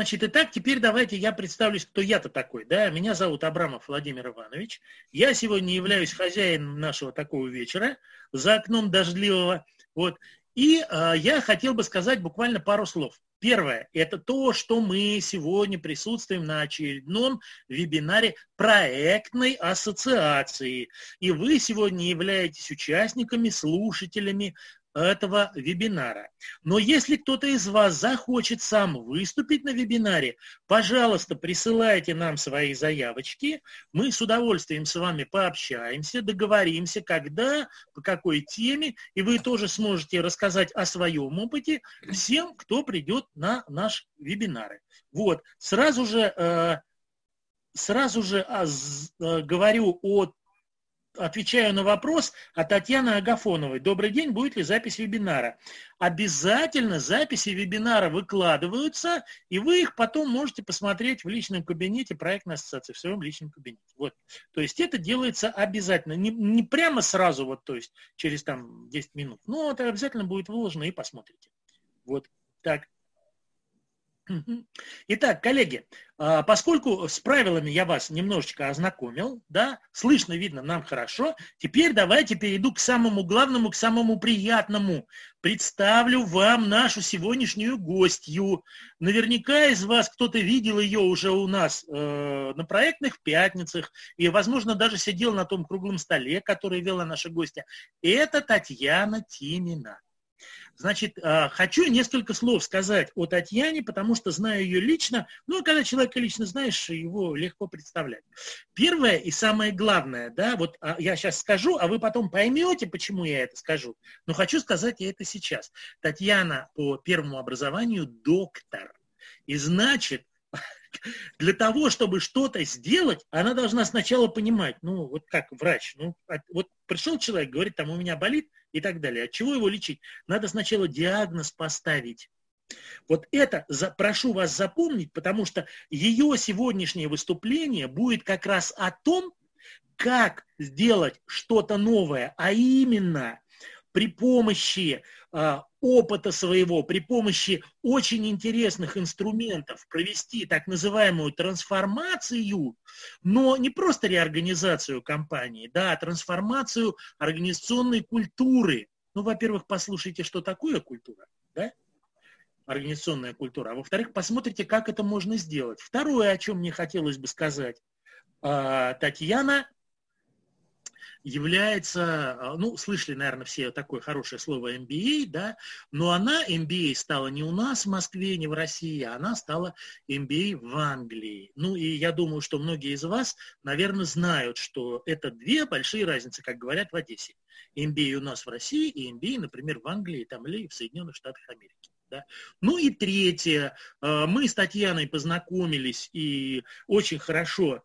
Значит, итак, теперь давайте я представлюсь, кто я-то такой. Да? Меня зовут Абрамов Владимир Иванович. Я сегодня являюсь хозяином нашего такого вечера за окном дождливого. Вот. И э, я хотел бы сказать буквально пару слов. Первое – это то, что мы сегодня присутствуем на очередном вебинаре проектной ассоциации. И вы сегодня являетесь участниками, слушателями этого вебинара. Но если кто-то из вас захочет сам выступить на вебинаре, пожалуйста, присылайте нам свои заявочки. Мы с удовольствием с вами пообщаемся, договоримся, когда, по какой теме, и вы тоже сможете рассказать о своем опыте всем, кто придет на наш вебинары. Вот, сразу же, э, сразу же а, э, говорю о отвечаю на вопрос от Татьяны Агафоновой. Добрый день, будет ли запись вебинара? Обязательно записи вебинара выкладываются, и вы их потом можете посмотреть в личном кабинете проектной ассоциации, в своем личном кабинете. Вот. То есть это делается обязательно, не, не прямо сразу, вот, то есть через там 10 минут, но это обязательно будет выложено и посмотрите. Вот так. Итак, коллеги, а, поскольку с правилами я вас немножечко ознакомил, да, слышно, видно нам хорошо, теперь давайте перейду к самому главному, к самому приятному. Представлю вам нашу сегодняшнюю гостью. Наверняка из вас кто-то видел ее уже у нас э, на проектных пятницах и, возможно, даже сидел на том круглом столе, который вела наша гостья. Это Татьяна Тимина. Значит, а, хочу несколько слов сказать о Татьяне, потому что знаю ее лично. Ну, а когда человека лично знаешь, его легко представлять. Первое и самое главное, да, вот а, я сейчас скажу, а вы потом поймете, почему я это скажу. Но хочу сказать я это сейчас. Татьяна по первому образованию доктор. И значит, для того, чтобы что-то сделать, она должна сначала понимать, ну, вот как врач, ну, вот пришел человек, говорит, там у меня болит, и так далее. От чего его лечить? Надо сначала диагноз поставить. Вот это за, прошу вас запомнить, потому что ее сегодняшнее выступление будет как раз о том, как сделать что-то новое, а именно при помощи опыта своего, при помощи очень интересных инструментов провести так называемую трансформацию, но не просто реорганизацию компании, да, а трансформацию организационной культуры. Ну, во-первых, послушайте, что такое культура, да? организационная культура, а во-вторых, посмотрите, как это можно сделать. Второе, о чем мне хотелось бы сказать. А, Татьяна является, а, ну, слышали, наверное, все такое хорошее слово MBA, да, но она, MBA, стала не у нас в Москве, не в России, а она стала MBA в Англии. Ну, и я думаю, что многие из вас, наверное, знают, что это две большие разницы, как говорят в Одессе. MBA у нас в России и MBA, например, в Англии там, или в Соединенных Штатах Америки. Да? Ну и третье, а, мы с Татьяной познакомились и очень хорошо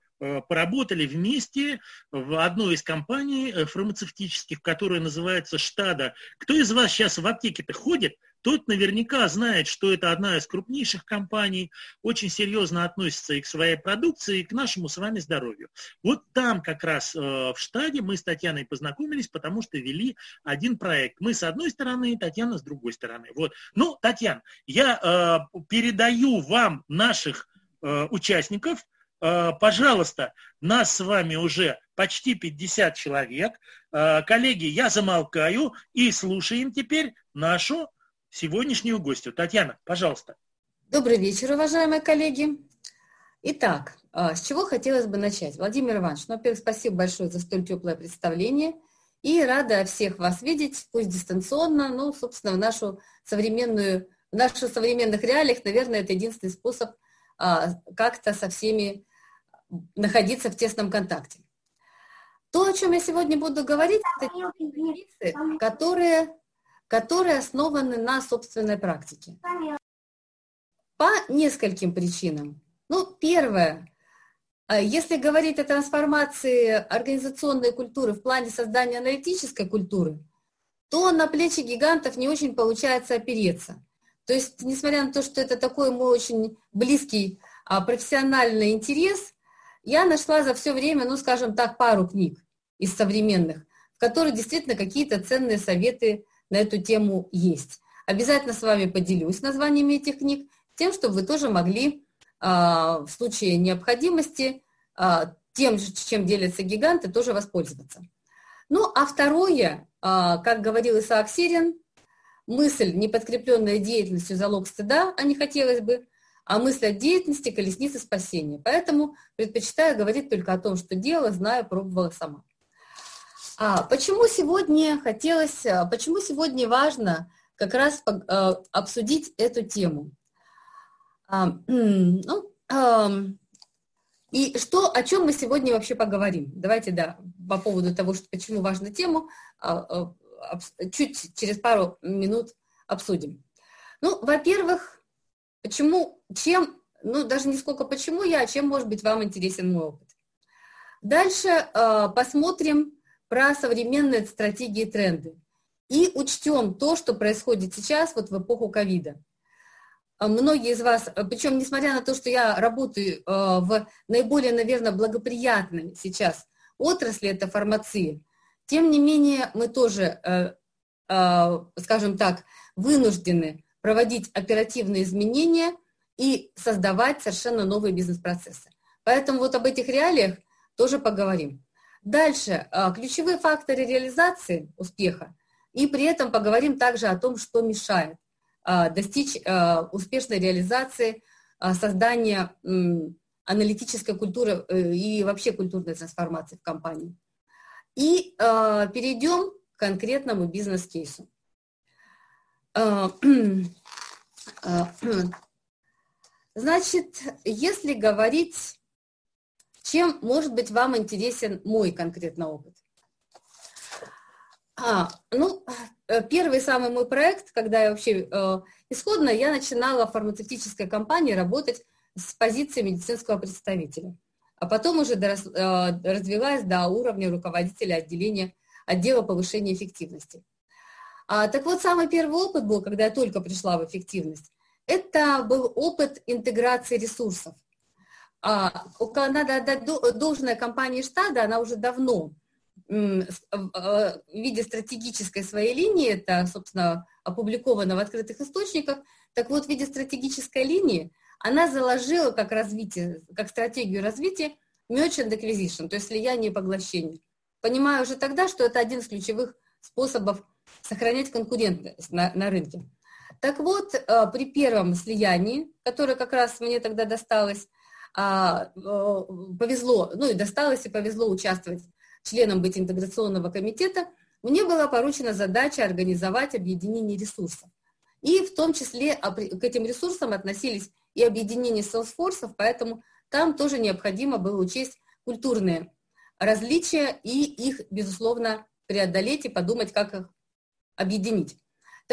поработали вместе в одной из компаний э, фармацевтических, которая называется «Штада». Кто из вас сейчас в аптеке-то ходит, тот наверняка знает, что это одна из крупнейших компаний, очень серьезно относится и к своей продукции, и к нашему с вами здоровью. Вот там как раз э, в штаде мы с Татьяной познакомились, потому что вели один проект. Мы с одной стороны, Татьяна с другой стороны. Вот. Ну, Татьяна, я э, передаю вам наших э, участников, Э, пожалуйста, нас с вами уже почти 50 человек. Э, коллеги, я замолкаю и слушаем теперь нашу сегодняшнюю гостью. Татьяна, пожалуйста. Добрый вечер, уважаемые коллеги. Итак, э, с чего хотелось бы начать? Владимир Иванович, ну, во-первых, спасибо большое за столь теплое представление. И рада всех вас видеть, пусть дистанционно, но, собственно, в нашу современную, в наших современных реалиях, наверное, это единственный способ как-то со всеми находиться в тесном контакте. То, о чем я сегодня буду говорить, это границы, которые, которые основаны на собственной практике. По нескольким причинам. Ну, первое, э, если говорить о трансформации организационной культуры в плане создания аналитической культуры, то на плечи гигантов не очень получается опереться. То есть, несмотря на то, что это такой мой очень близкий а, профессиональный интерес, я нашла за все время, ну, скажем так, пару книг из современных, в которых действительно какие-то ценные советы на эту тему есть. Обязательно с вами поделюсь названиями этих книг. тем, чтобы вы тоже могли в случае необходимости тем же, чем делятся гиганты, тоже воспользоваться. Ну, а второе, как говорил Исаак Сирин, мысль, не подкрепленная деятельностью, залог стыда, а не хотелось бы, а мысль о деятельности – колесница спасения. Поэтому предпочитаю говорить только о том, что делала, знаю, пробовала сама. А почему сегодня хотелось, а, почему сегодня важно как раз а, обсудить эту тему? А, ну, и что, о чем мы сегодня вообще поговорим? Давайте, да, по поводу того, что, почему важна тему, чуть через пару минут обсудим. Ну, во-первых, почему, чем, ну, даже не сколько почему я, а чем может быть вам интересен мой опыт. Дальше э, посмотрим про современные стратегии и тренды. И учтем то, что происходит сейчас вот в эпоху ковида. Многие из вас, причем несмотря на то, что я работаю э, в наиболее, наверное, благоприятной сейчас отрасли, это фармация, тем не менее, мы тоже, э, э, скажем так, вынуждены проводить оперативные изменения и создавать совершенно новые бизнес-процессы. Поэтому вот об этих реалиях тоже поговорим. Дальше, э, ключевые факторы реализации успеха, и при этом поговорим также о том, что мешает достичь успешной реализации, создания аналитической культуры и вообще культурной трансформации в компании. И э, перейдем к конкретному бизнес-кейсу. Значит, если говорить, чем может быть вам интересен мой конкретный опыт? А, ну, э, первый самый мой проект, когда я вообще э, исходно, я начинала в фармацевтической компании работать с позиции медицинского представителя а потом уже дорос, э, развилась до уровня руководителя отделения отдела повышения эффективности. А, так вот, самый первый опыт был, когда я только пришла в эффективность, это был опыт интеграции ресурсов. А, надо отдать должное компании штада, она уже давно в виде стратегической своей линии, это, собственно, опубликовано в открытых источниках, так вот, в виде стратегической линии она заложила как развитие, как стратегию развития merchant acquisition, то есть слияние и поглощение. Понимаю уже тогда, что это один из ключевых способов сохранять конкурентность на, на рынке. Так вот, э, при первом слиянии, которое как раз мне тогда досталось, а, э, повезло, ну и досталось и повезло участвовать членом быть интеграционного комитета, мне была поручена задача организовать объединение ресурсов. И в том числе к этим ресурсам относились и объединение Salesforce, поэтому там тоже необходимо было учесть культурные различия и их, безусловно, преодолеть и подумать, как их объединить.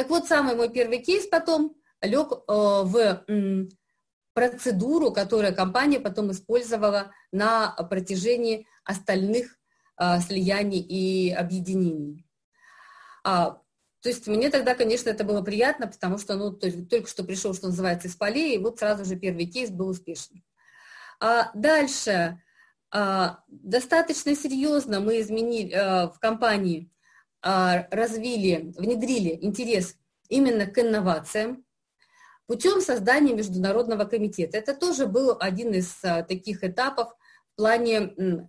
Так вот, самый мой первый кейс потом лег э, в процедуру, которую компания потом использовала на протяжении остальных э, слияний и объединений. А, то есть мне тогда, конечно, это было приятно, потому что ну, то есть, только что пришел, что называется, из полей, и вот сразу же первый кейс был успешный. А дальше, а, достаточно серьезно мы изменили а, в компании, развили, внедрили интерес именно к инновациям путем создания международного комитета. Это тоже был один из а, таких этапов в плане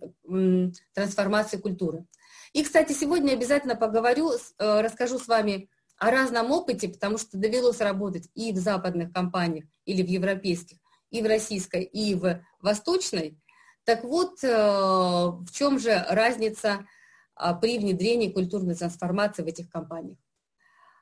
трансформации культуры. И, кстати, сегодня обязательно поговорю, э, расскажу с вами о разном опыте, потому что довелось работать и в западных компаниях, или в европейских, и в российской, и в восточной. Так вот, э, в чем же разница а, при внедрении культурной трансформации в этих компаниях?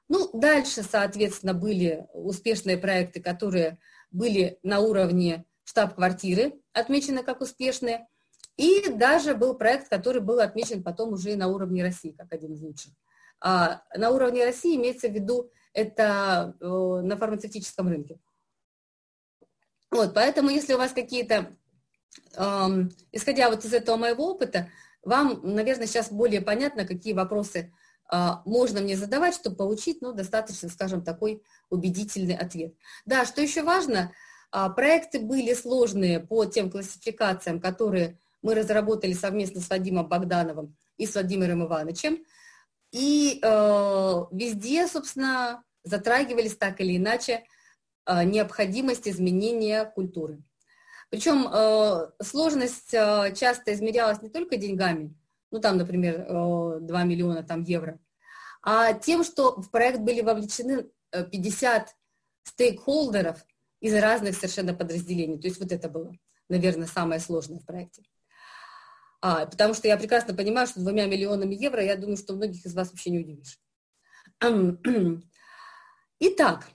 Ну, дальше, соответственно, были успешные проекты, которые были на уровне штаб-квартиры, отмечены как успешные – и даже был проект, который был отмечен потом уже и на уровне России, как один из лучших. А на уровне России имеется в виду это на фармацевтическом рынке. Вот, поэтому если у вас какие-то, э, исходя вот из этого моего опыта, вам, наверное, сейчас более понятно, какие вопросы э, можно мне задавать, чтобы получить, ну, достаточно, скажем, такой убедительный ответ. Да, что еще важно, э, проекты были сложные по тем классификациям, которые мы разработали совместно с Вадимом Богдановым и с Владимиром Ивановичем. И э, везде, собственно, затрагивались так или иначе необходимость изменения культуры. Причем сложность часто измерялась не только деньгами, ну там, например, 2 миллиона там, евро, а тем, что в проект были вовлечены 50 стейкхолдеров из разных совершенно подразделений. То есть вот это было, наверное, самое сложное в проекте. А, потому что я прекрасно понимаю, что двумя миллионами евро, я думаю, что многих из вас вообще не удивишь. Итак,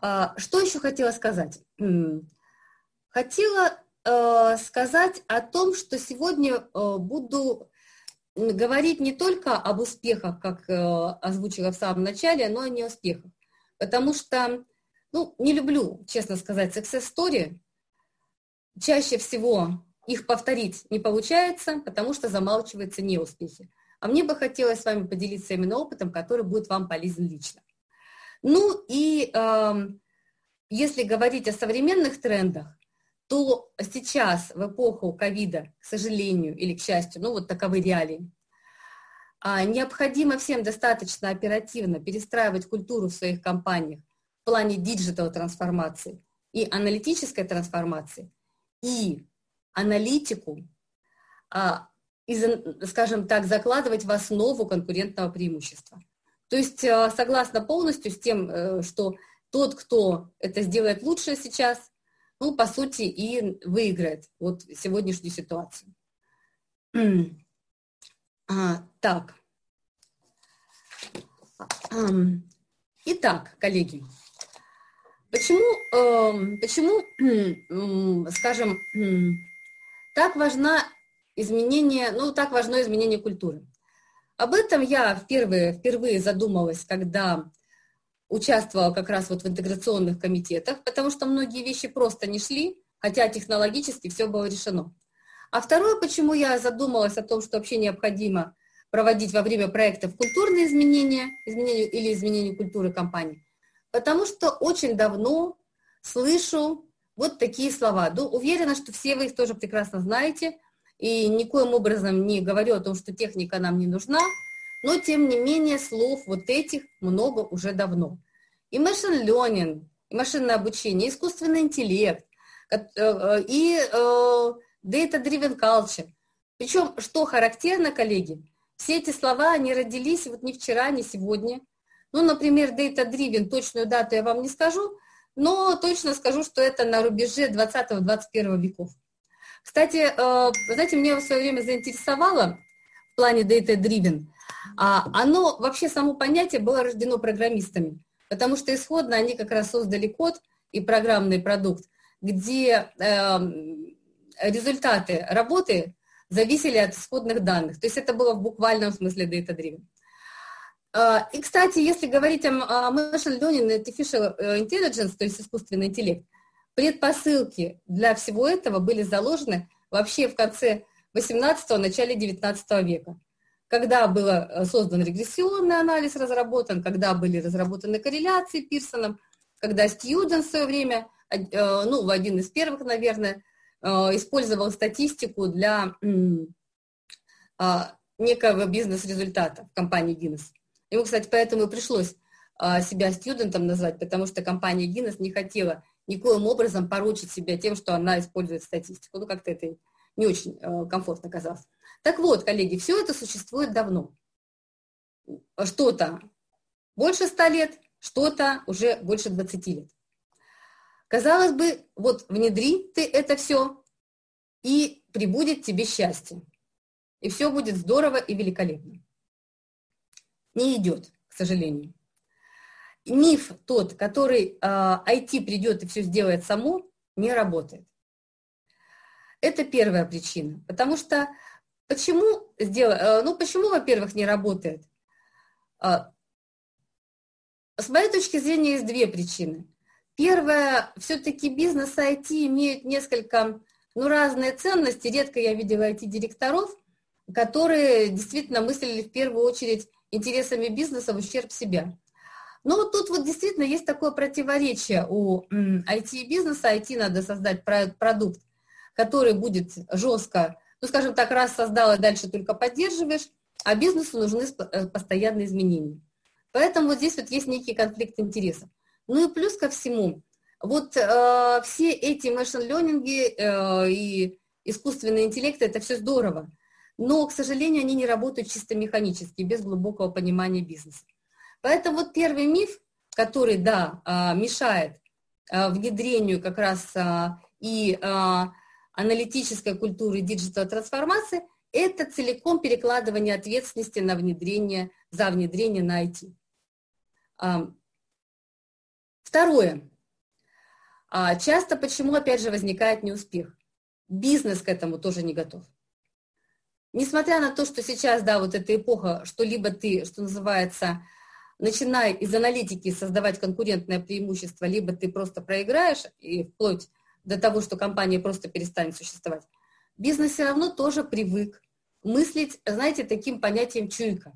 а, что еще хотела сказать? Хотела э, сказать о том, что сегодня э, буду говорить не только об успехах, как э, озвучила в самом начале, но и не успехах. Потому что, ну, не люблю, честно сказать, success story. Чаще всего их повторить не получается, потому что замалчиваются неуспехи. А мне бы хотелось с вами поделиться именно опытом, который будет вам полезен лично. Ну и э, если говорить о современных трендах, то сейчас, в эпоху ковида, к сожалению или к счастью, ну вот таковы реалии, а, необходимо всем достаточно оперативно перестраивать культуру в своих компаниях в плане digital трансформации и аналитической трансформации, и аналитику, а, скажем так, закладывать в основу конкурентного преимущества. То есть а, согласна полностью с тем, э, что тот, кто это сделает лучше сейчас, ну, по сути, и выиграет вот сегодняшнюю ситуацию. А, так. Итак, коллеги, почему, э, почему скажем, так важна изменение, ну, так важно изменение культуры? Об этом я впервые, впервые задумалась, когда участвовала как раз вот в интеграционных комитетах, потому что многие вещи просто не шли, хотя технологически все было решено. А второе, почему я задумалась о том, что вообще необходимо проводить во время проектов культурные изменения, изменения или изменение культуры компании, потому что очень давно слышу вот такие слова. Ну, уверена, что все вы их тоже прекрасно знаете, и никоим образом не говорю о том, что техника нам не нужна, но тем не менее слов вот этих много уже давно. И machine learning, и машинное обучение, и искусственный интеллект, э, э, и э, data-driven culture. Причем, что характерно, коллеги, все эти слова, они родились вот не вчера, не сегодня. Ну, например, data-driven, точную дату я вам не скажу, но точно скажу, что это на рубеже 20-21 веков. Кстати, знаете, меня в свое время заинтересовало плане data-driven. А оно, вообще само понятие было рождено программистами, потому что исходно они как раз создали код и программный продукт, где эм, результаты работы зависели от исходных данных. То есть это было в буквальном смысле data-driven. А, и, кстати, если говорить о machine learning и artificial э, intelligence, то есть искусственный интеллект, предпосылки для всего этого были заложены вообще в конце 18-го, начале 19 века, когда был э, создан регрессионный анализ разработан, когда были разработаны корреляции Пирсоном, когда Стьюден в свое время, э, ну, в один из первых, наверное, Э, использовал статистику для а, некого бизнес-результата в компании Guinness. Ему, кстати, поэтому и пришлось а, себя студентом назвать, потому что компания Guinness не хотела никоим образом поручить себя тем, что она использует статистику. Ну, как-то это не очень э, комфортно казалось. Так вот, коллеги, все это существует давно. Что-то больше ста лет, что-то уже больше 20 лет. Казалось бы, вот внедри ты это все, и прибудет тебе счастье. И все будет здорово и великолепно. Не идет, к сожалению. Миф тот, который э, IT придет и все сделает само, не работает. Это первая причина. Потому что почему, сдел... э, ну, почему во-первых, не работает? Э, с моей точки зрения, есть две причины. Первое, все-таки бизнес IT имеет несколько, ну, разные ценности. Редко я видела IT-директоров, которые действительно мыслили в первую очередь интересами бизнеса в ущерб себя. Но вот тут вот действительно есть такое противоречие у IT-бизнеса. IT надо создать продукт, который будет жестко, ну, скажем так, раз создал и дальше только поддерживаешь, а бизнесу нужны э, постоянные изменения. Поэтому вот здесь вот есть некий конфликт интересов. Ну и плюс ко всему, вот э, все эти машин-ленинги э, и искусственный интеллект, это все здорово, но, к сожалению, они не работают чисто механически, без глубокого понимания бизнеса. Поэтому вот первый миф, который, да, э, мешает э, внедрению как раз э, и аналитической культуры диджитал-трансформации, это целиком перекладывание ответственности на внедрение, за внедрение на IT. Второе. А, часто почему, опять же, возникает неуспех? Бизнес к этому тоже не готов. Несмотря на то, что сейчас, да, вот эта эпоха, что либо ты, что называется, начинай из аналитики создавать конкурентное преимущество, либо ты просто проиграешь, и вплоть до того, что компания просто перестанет существовать. Бизнес все равно тоже привык мыслить, знаете, таким понятием чуйка.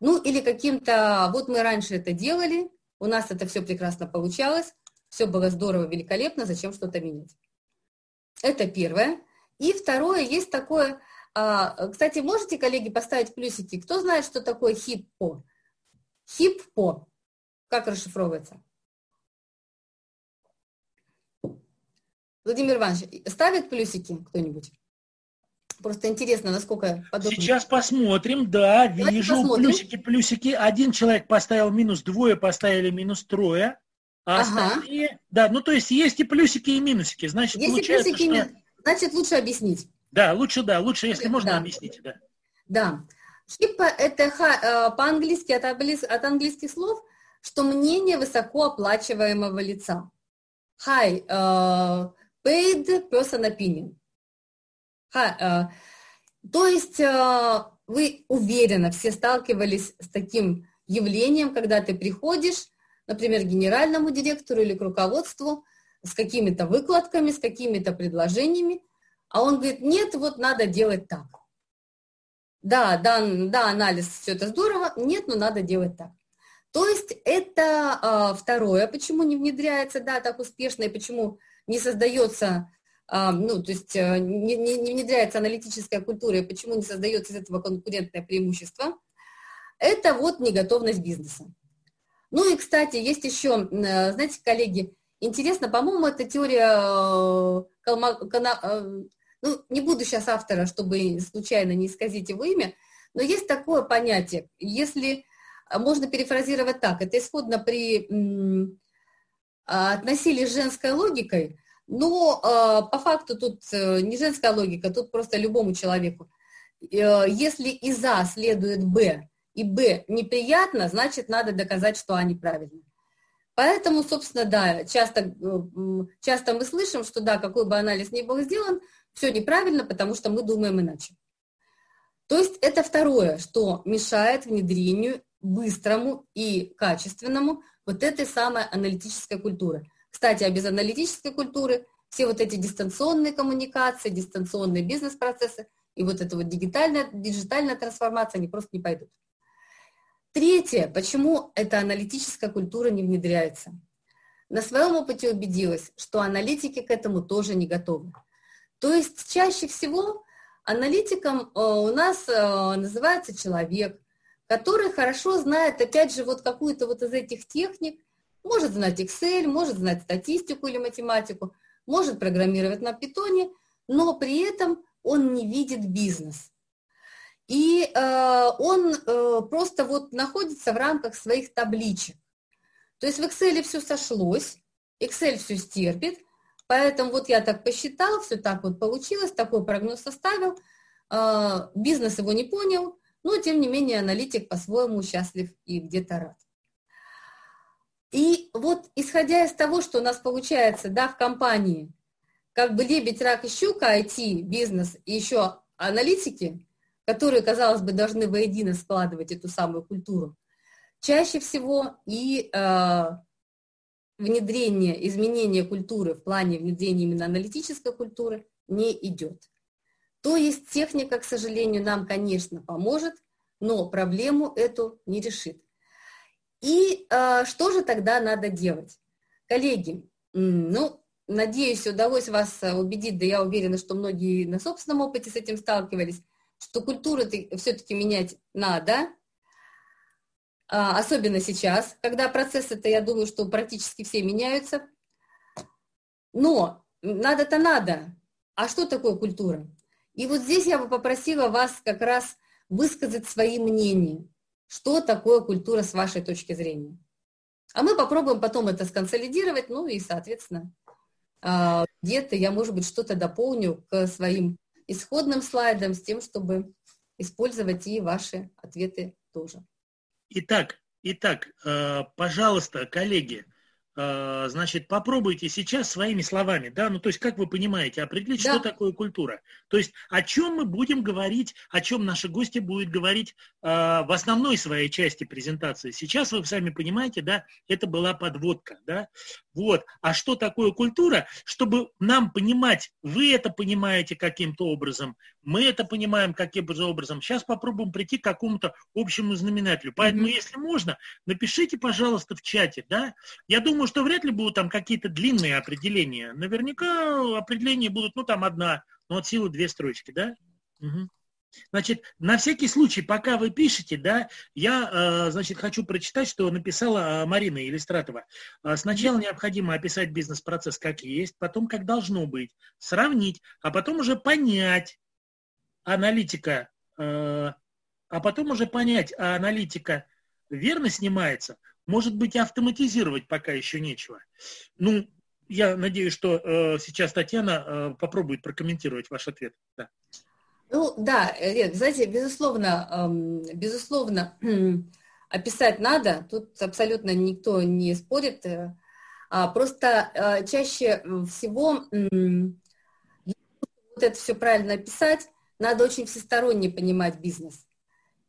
Ну, или каким-то, вот мы раньше это делали, у нас это все прекрасно получалось, все было здорово, великолепно, зачем что-то менять. Это первое. И второе, есть такое, а, кстати, можете, коллеги, поставить плюсики, кто знает, что такое хиппо? Хиппо, как расшифровывается? Владимир Иванович, ставит плюсики кто-нибудь? Просто интересно, насколько подобно. Сейчас посмотрим, да, Давайте вижу посмотрим. плюсики, плюсики. Один человек поставил минус, двое поставили минус трое. А ага. остальные, да, ну то есть есть и плюсики, и минусики. Значит, если получается, плюсики, что... значит лучше объяснить. Да, лучше, да, лучше, если можно, да. объяснить, да. Да. Шипа это э, по-английски, от, от английских слов, что мнение высокооплачиваемого лица. High uh, paid person opinion. Э, то есть э, вы уверенно все сталкивались с таким явлением, когда ты приходишь, например, к генеральному директору или к руководству с какими-то выкладками, с какими-то предложениями, а он говорит, нет, вот надо делать так. Да, да, да, анализ, все это здорово, нет, но надо делать так. То есть это а, второе, почему не внедряется, да, так успешно, и почему не создается а, ну, то есть э, не, не, не внедряется аналитическая культура, и почему не создается из этого конкурентное преимущество, это вот неготовность бизнеса. Ну и, кстати, есть еще, э, знаете, коллеги, интересно, по-моему, это теория, э, ну, не буду сейчас автора, чтобы случайно не исказить его имя, но есть такое понятие, если можно перефразировать так, это исходно при относились с женской логикой, но э, по факту тут э, не женская логика, тут просто любому человеку. Э, если из А следует Б, и Б неприятно, значит, надо доказать, что А неправильно. Поэтому, собственно, да, часто, э, часто мы слышим, что да, какой бы анализ ни был сделан, все неправильно, потому что мы думаем иначе. То есть это второе, что мешает внедрению быстрому и качественному вот этой самой аналитической культуры – кстати, а без аналитической культуры все вот эти дистанционные коммуникации, дистанционные бизнес-процессы и вот эта вот дигитальная, диджитальная трансформация, они просто не пойдут. Третье, почему эта аналитическая культура не внедряется. На своем опыте убедилась, что аналитики к этому тоже не готовы. То есть чаще всего аналитиком э, у нас э, называется человек, который хорошо знает, опять же, вот какую-то вот из этих техник, может знать Excel, может знать статистику или математику, может программировать на питоне, но при этом он не видит бизнес. И э, он э, просто вот находится в рамках своих табличек. То есть в Excel все сошлось, Excel все стерпит, поэтому вот я так посчитал, все так вот получилось, такой прогноз составил, э, бизнес его не понял, но тем не менее аналитик по-своему счастлив и где-то рад. И вот исходя из того, что у нас получается да, в компании, как бы лебедь, рак и щука, IT, бизнес и еще аналитики, которые, казалось бы, должны воедино складывать эту самую культуру, чаще всего и э, внедрение, изменение культуры в плане внедрения именно аналитической культуры не идет. То есть техника, к сожалению, нам, конечно, поможет, но проблему эту не решит. И э, что же тогда надо делать? Коллеги, ну, надеюсь, удалось вас э, убедить, да я уверена, что многие на собственном опыте с этим сталкивались, что культуру все-таки менять надо. а, особенно сейчас, когда процессы-то, я думаю, что практически все меняются. Но надо-то надо. А что такое культура? И вот здесь я бы попросила вас как раз высказать свои мнения. Что такое культура с вашей точки зрения? А мы попробуем потом это сконсолидировать, ну и, соответственно, а, где-то я, может быть, что-то дополню к своим исходным слайдам с тем, чтобы использовать и ваши ответы тоже. Итак, итак, э, пожалуйста, коллеги, значит, попробуйте сейчас своими словами, да, ну то есть, как вы понимаете, определить, да. что такое культура. То есть, о чем мы будем говорить, о чем наши гости будут говорить э, в основной своей части презентации. Сейчас вы сами понимаете, да, это была подводка, да. Вот. А что такое культура? Чтобы нам понимать, вы это понимаете каким-то образом, мы это понимаем каким то образом. Сейчас попробуем прийти к какому-то общему знаменателю. Поэтому, mm-hmm. если можно, напишите, пожалуйста, в чате, да. Я думаю, что вряд ли будут там какие-то длинные определения. Наверняка определения будут, ну, там одна, ну, от силы две строчки, да. Угу. Значит, на всякий случай, пока вы пишете, да, я, э, значит, хочу прочитать, что написала э, Марина Иллистратова. Э, сначала необходимо описать бизнес-процесс как есть, потом как должно быть, сравнить, а потом уже понять аналитика, а потом уже понять, а аналитика верно снимается, может быть, автоматизировать пока еще нечего. Ну, я надеюсь, что сейчас Татьяна попробует прокомментировать ваш ответ. Да. Ну да, Лен, знаете, безусловно, эм, безусловно, описать надо, тут абсолютно никто не спорит. Э, а просто э, чаще всего вот это все правильно описать, надо очень всесторонне понимать бизнес.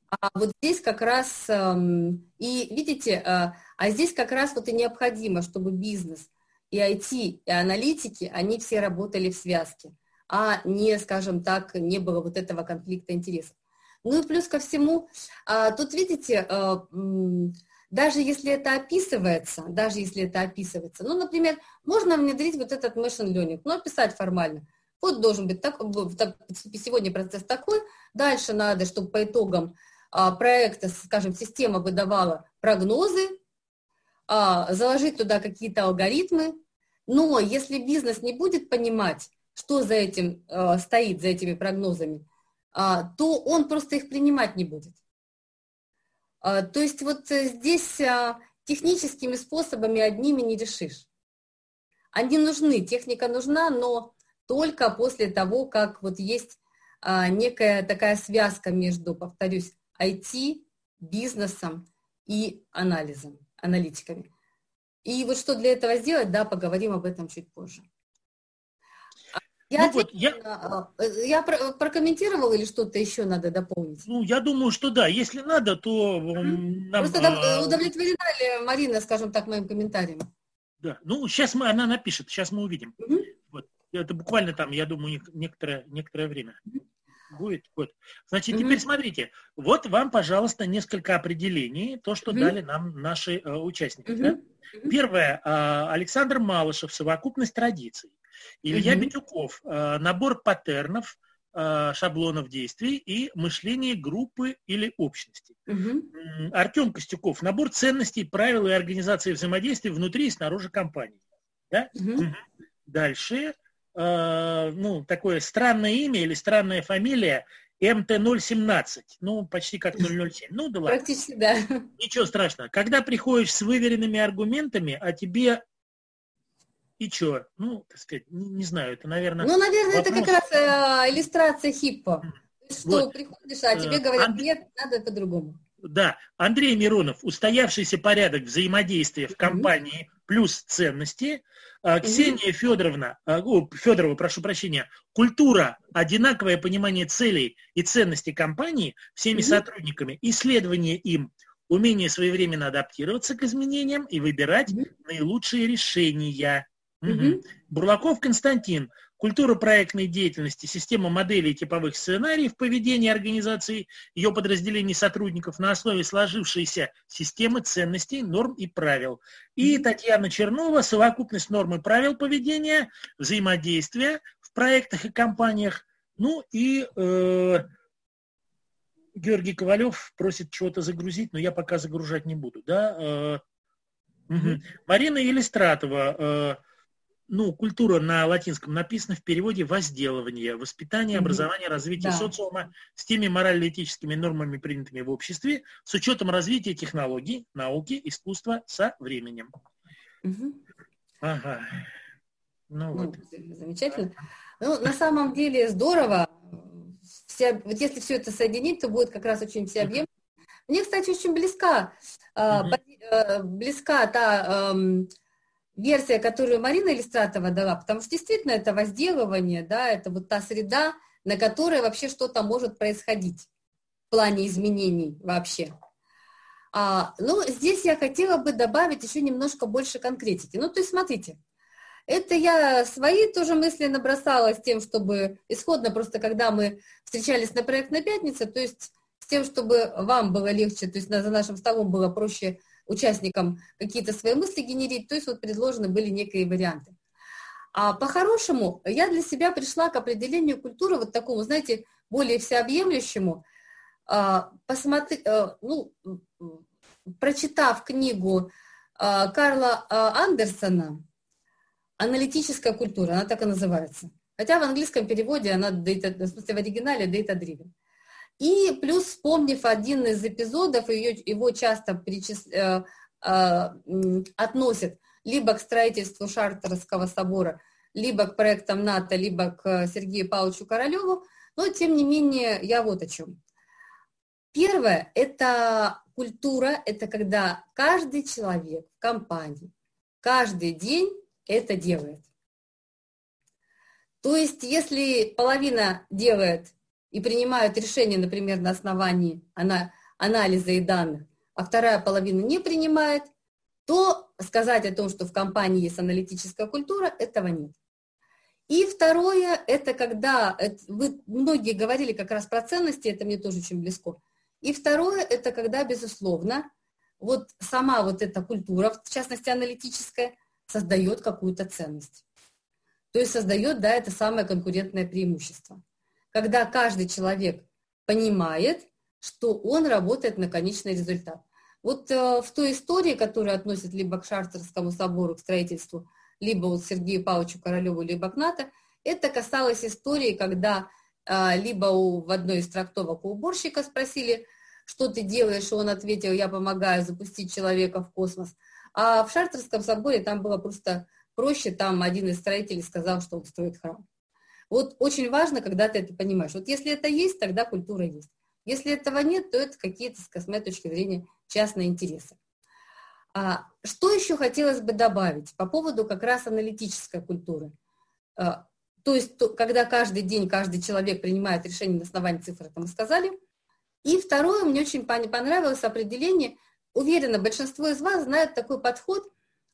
А вот здесь как раз, эм, и видите, э, а здесь как раз вот и необходимо, чтобы бизнес и IT, и аналитики, они все работали в связке а не, скажем так, не было вот этого конфликта интересов. Ну и плюс ко всему, а, тут видите, а, даже если это описывается, даже если это описывается, ну, например, можно внедрить вот этот machine learning, но описать формально. Вот должен быть так, сегодня процесс такой, дальше надо, чтобы по итогам а, проекта, скажем, система выдавала прогнозы, заложить туда какие-то алгоритмы, но если бизнес не будет понимать, что за этим э, стоит, за этими прогнозами, то он просто их принимать не будет. То есть вот э, здесь техническими способами одними не решишь. Они нужны, техника нужна, но только после того, как вот есть э, некая такая связка между, повторюсь, IT, бизнесом и анализом, аналитиками. И вот что для этого сделать, да, поговорим об этом чуть позже. Я, ну, вот, я... А, э, я прокомментировал или что-то еще надо дополнить? Ну, я думаю, что да. Если надо, то нам... Просто а, удовлетворена ли Марина, скажем так, моим комментарием? Да. Ну, сейчас мы, она напишет, сейчас мы увидим. Угу. Это буквально там, я думаю, некоторое, некоторое время. Будет. Вот. Значит, угу. теперь смотрите. Вот вам, пожалуйста, несколько определений, то, что угу. дали нам наши э, участники. Угу. Да? Первое. Э, Александр Малышев, совокупность традиций. Илья угу. Битюков, э, набор паттернов, э, шаблонов действий и мышление группы или общности. Угу. Артем Костюков, набор ценностей, правил и организации взаимодействия внутри и снаружи компании. Да? Угу. Дальше, э, ну, такое странное имя или странная фамилия МТ-017, ну, почти как 007. Ну, да ладно. Практически, да. Ничего страшного. Когда приходишь с выверенными аргументами, а тебе и что? Ну, так сказать, не, не знаю, это, наверное... Ну, наверное, вопрос... это как раз э, иллюстрация хиппа. Что вот. приходишь, а тебе э, говорят, Анд... нет, надо по-другому. Да, Андрей Миронов, устоявшийся порядок взаимодействия в компании плюс ценности. А, Ксения Федоровна, а, о, Федорова, прошу прощения, культура, одинаковое понимание целей и ценностей компании всеми сотрудниками, исследование им, умение своевременно адаптироваться к изменениям и выбирать наилучшие решения. Угу. Бурлаков Константин. Культура проектной деятельности, система моделей и типовых сценариев поведения организации, ее подразделений сотрудников на основе сложившейся системы ценностей, норм и правил. И Татьяна Чернова, совокупность норм и правил поведения, взаимодействия в проектах и компаниях, ну и э, Георгий Ковалев просит чего-то загрузить, но я пока загружать не буду. Да? Угу. Марина Елистратова. Э, ну, культура на латинском написана в переводе возделывание, воспитание, образование, развитие да. социума с теми морально-этическими нормами, принятыми в обществе, с учетом развития технологий, науки, искусства со временем. Угу. Ага. Ну, ну вот. Замечательно. Ну, на самом деле здорово. Вся, вот если все это соединить, то будет как раз очень всеобъемлюще. Мне, кстати, очень близка, mm-hmm. близка та э, версия, которую Марина Иллюстратова дала, потому что действительно это возделывание, да, это вот та среда, на которой вообще что-то может происходить в плане изменений вообще. А, ну, здесь я хотела бы добавить еще немножко больше конкретики. Ну, то есть, смотрите, это я свои тоже мысли набросала с тем, чтобы исходно просто, когда мы встречались на проектной пятнице, то есть с тем, чтобы вам было легче, то есть за нашим столом было проще участникам какие-то свои мысли генерить, то есть вот предложены были некие варианты. А по-хорошему я для себя пришла к определению культуры вот такому, знаете, более всеобъемлющему, а, посмотри, э, ну, прочитав книгу а, Карла а, Андерсона «Аналитическая культура», она так и называется. Хотя в английском переводе она, в смысле в оригинале data driven. И плюс, вспомнив один из эпизодов, ее, его часто причис, э, э, относят либо к строительству Шартерского собора, либо к проектам НАТО, либо к Сергею Павловичу Королеву, но тем не менее я вот о чем. Первое – это культура, это когда каждый человек в компании каждый день это делает. То есть, если половина делает и принимают решения, например, на основании анализа и данных, а вторая половина не принимает, то сказать о том, что в компании есть аналитическая культура, этого нет. И второе, это когда, вы многие говорили как раз про ценности, это мне тоже очень близко. И второе, это когда, безусловно, вот сама вот эта культура, в частности аналитическая, создает какую-то ценность. То есть создает, да, это самое конкурентное преимущество когда каждый человек понимает, что он работает на конечный результат. Вот э, в той истории, которая относит либо к Шартерскому собору, к строительству, либо вот Сергею Павловичу Королеву, либо к НАТО, это касалось истории, когда э, либо у, в одной из трактовок у уборщика спросили, что ты делаешь, и он ответил, я помогаю запустить человека в космос. А в Шартерском соборе там было просто проще, там один из строителей сказал, что он строит храм. Вот очень важно, когда ты это понимаешь. Вот если это есть, тогда культура есть. Если этого нет, то это какие-то, с моей точки зрения, частные интересы. А, что еще хотелось бы добавить по поводу как раз аналитической культуры? А, то есть, то, когда каждый день каждый человек принимает решение на основании цифр, это мы сказали. И второе, мне очень понравилось определение. Уверена, большинство из вас знает такой подход,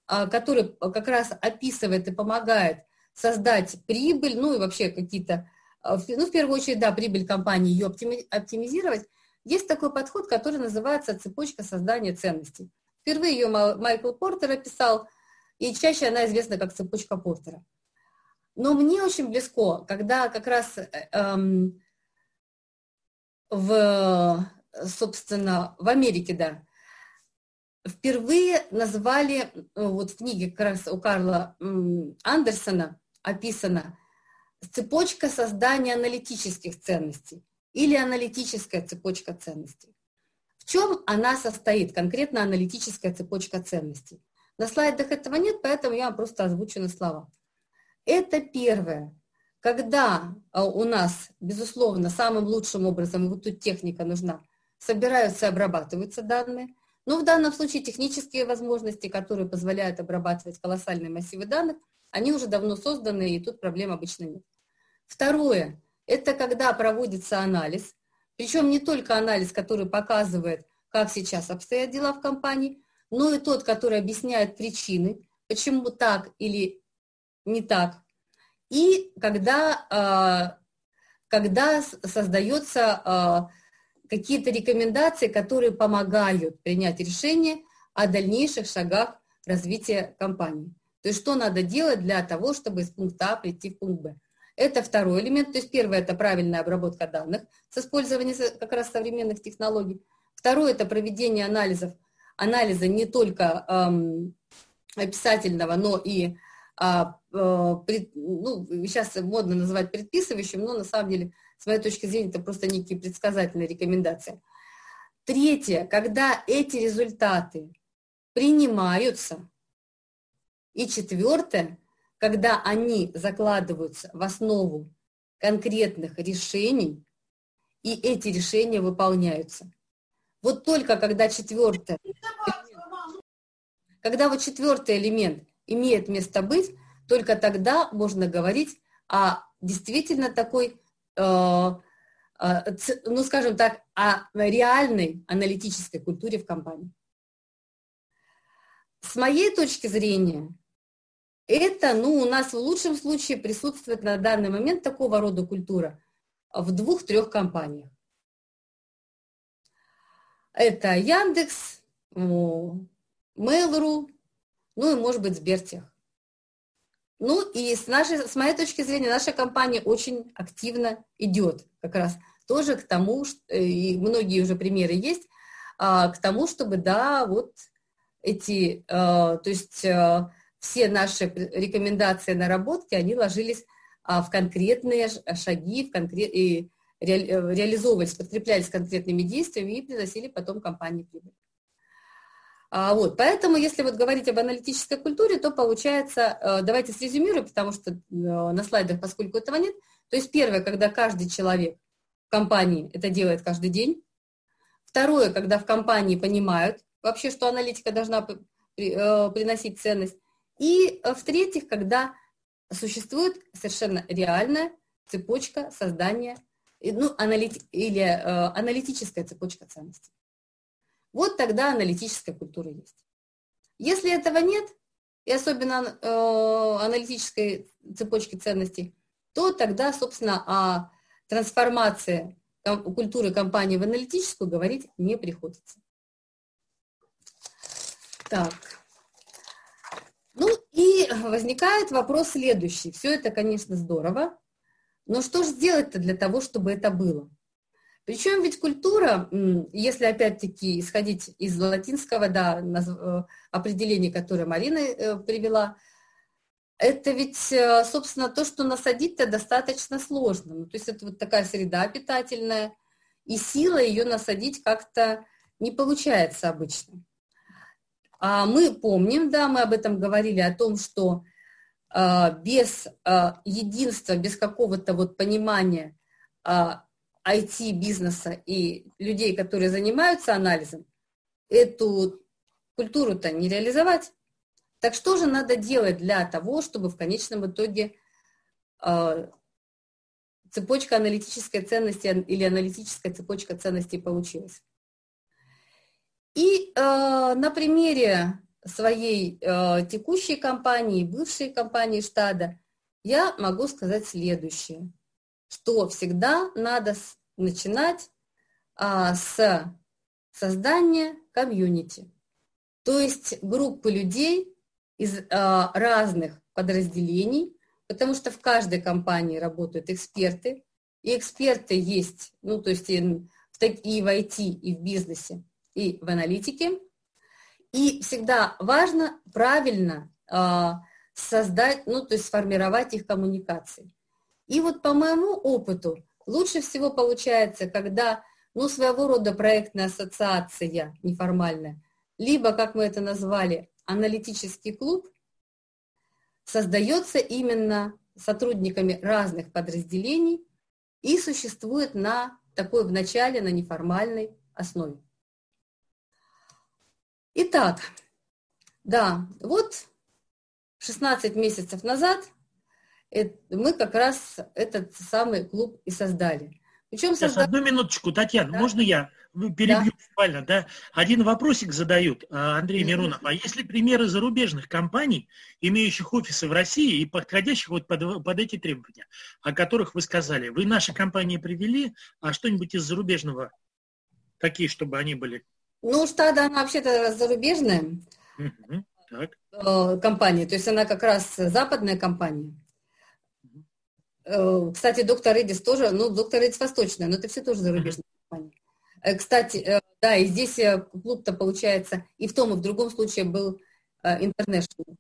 а, который как раз описывает и помогает создать прибыль, ну и вообще какие-то, а, ну в первую очередь, да, прибыль компании, ее оптимизировать, есть такой подход, который называется цепочка создания ценностей. Впервые ее Майкл Портер описал, и чаще она известна как цепочка Портера. Но мне очень близко, когда как раз э, эм, в, собственно, в Америке, да, впервые назвали, э, вот в книге как раз у Карла Андерсона, описана цепочка создания аналитических ценностей или аналитическая цепочка ценностей. В чем она состоит, конкретно аналитическая цепочка ценностей? На слайдах этого нет, поэтому я вам просто озвучу на слова. Это первое. Когда а, у нас, безусловно, самым лучшим образом, вот тут техника нужна, собираются и обрабатываются данные, но в данном случае технические возможности, которые позволяют обрабатывать колоссальные массивы данных, они уже давно созданы, и тут проблем обычно нет. Второе, это когда проводится анализ, причем не только анализ, который показывает, как сейчас обстоят дела в компании, но и тот, который объясняет причины, почему так или не так. И когда, а, когда создаются а, какие-то рекомендации, которые помогают принять решение о дальнейших шагах развития компании. То есть что надо делать для того, чтобы из пункта А прийти в пункт Б. Это второй элемент. То есть первое – это правильная обработка данных с использованием как раз современных технологий. Второе – это проведение анализов, анализа не только эм, описательного, но и а, пред, ну, сейчас модно называть предписывающим, но на самом деле, с моей точки зрения, это просто некие предсказательные рекомендации. Третье, когда эти результаты принимаются. И четвертое, когда они закладываются в основу конкретных решений, и эти решения выполняются. Вот только когда четвертое, когда вот четвертый элемент имеет место быть, только тогда можно говорить о действительно такой, э, э, ну скажем так, о реальной аналитической культуре в компании. С моей точки зрения, это, ну, у нас в лучшем случае присутствует на данный момент такого рода культура в двух-трех компаниях. Это Яндекс, Mail.ru, ну и, может быть, Сбертех. Ну и с, нашей, с моей точки зрения, наша компания очень активно идет как раз тоже к тому, что, и многие уже примеры есть, а, к тому, чтобы, да, вот эти, а, то есть а, все наши рекомендации наработки, они ложились в конкретные шаги, в конкрет... и реализовывались, подкреплялись конкретными действиями и приносили потом компании прибыль. А, вот, поэтому, если вот говорить об аналитической культуре, то получается, э, давайте срезюмируем, потому что э, на слайдах, поскольку этого нет. То есть первое, когда каждый человек в компании это делает каждый день. Второе, когда в компании понимают вообще, что аналитика должна э, приносить ценность. И в-третьих, когда существует совершенно реальная цепочка создания, ну, аналит, или э, аналитическая цепочка ценностей. Вот тогда аналитическая культура есть. Если этого нет, и особенно э, аналитической цепочки ценностей, то тогда, собственно, о трансформации культуры компании в аналитическую говорить не приходится. Так. И возникает вопрос следующий. Все это, конечно, здорово, но что же сделать-то для того, чтобы это было? Причем ведь культура, если опять-таки исходить из латинского да, э, определения, которое Марина э, привела, это ведь, э, собственно, то, что насадить-то достаточно сложно. Ну, то есть это вот такая среда питательная, и сила ее насадить как-то не получается обычно. А мы помним, да, мы об этом говорили, о том, что без единства, без какого-то вот понимания IT-бизнеса и людей, которые занимаются анализом, эту культуру-то не реализовать. Так что же надо делать для того, чтобы в конечном итоге цепочка аналитической ценности или аналитическая цепочка ценностей получилась? И э, на примере своей э, текущей компании, бывшей компании штада, я могу сказать следующее – что всегда надо начинать а, с создания комьюнити, то есть группы людей из а, разных подразделений, потому что в каждой компании работают эксперты, и эксперты есть, ну, то есть и, и в IT, и в бизнесе, и в аналитике. И всегда важно правильно а, создать, ну, то есть сформировать их коммуникации. И вот по моему опыту лучше всего получается, когда ну, своего рода проектная ассоциация неформальная, либо, как мы это назвали, аналитический клуб, создается именно сотрудниками разных подразделений и существует на такой в начале, на неформальной основе. Итак, да, вот 16 месяцев назад мы как раз этот самый клуб и создали. Причем Сейчас, созда... одну минуточку, Татьяна, да? можно я перебью да. буквально, да? Один вопросик задают, а, Андрей Миронов. А есть ли примеры зарубежных компаний, имеющих офисы в России и подходящих вот под, под эти требования, о которых вы сказали? Вы наши компании привели, а что-нибудь из зарубежного, такие, чтобы они были? Ну, штада, она вообще-то зарубежная так. Э, компания, то есть она как раз западная компания. Э, кстати, доктор Эдис тоже, ну, доктор Эдис восточная, но это все тоже зарубежная компания. Э, кстати, да, и здесь клуб-то получается и в том, и в другом случае был international.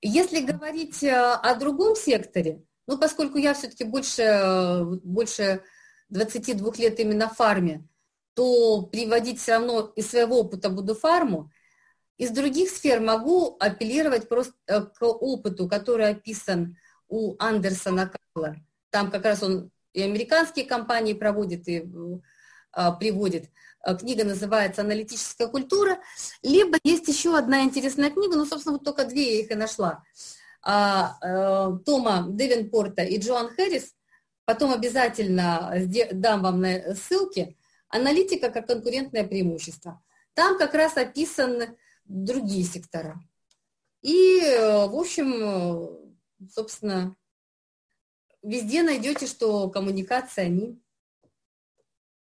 Если говорить о другом секторе, ну, поскольку я все-таки больше, больше 22 лет именно в фарме, то приводить все равно из своего опыта буду фарму. Из других сфер могу апеллировать просто э, к опыту, который описан у Андерсона Карла. Там как раз он и американские компании проводит, и а, приводит. Э, книга называется «Аналитическая культура». Либо есть еще одна интересная книга, ну, собственно, вот только две я их и нашла. А, а, Тома Девинпорта и Джоан Хэрис. Потом обязательно дам вам ссылки – Аналитика как конкурентное преимущество. Там как раз описаны другие сектора. И, в общем, собственно, везде найдете, что коммуникации, они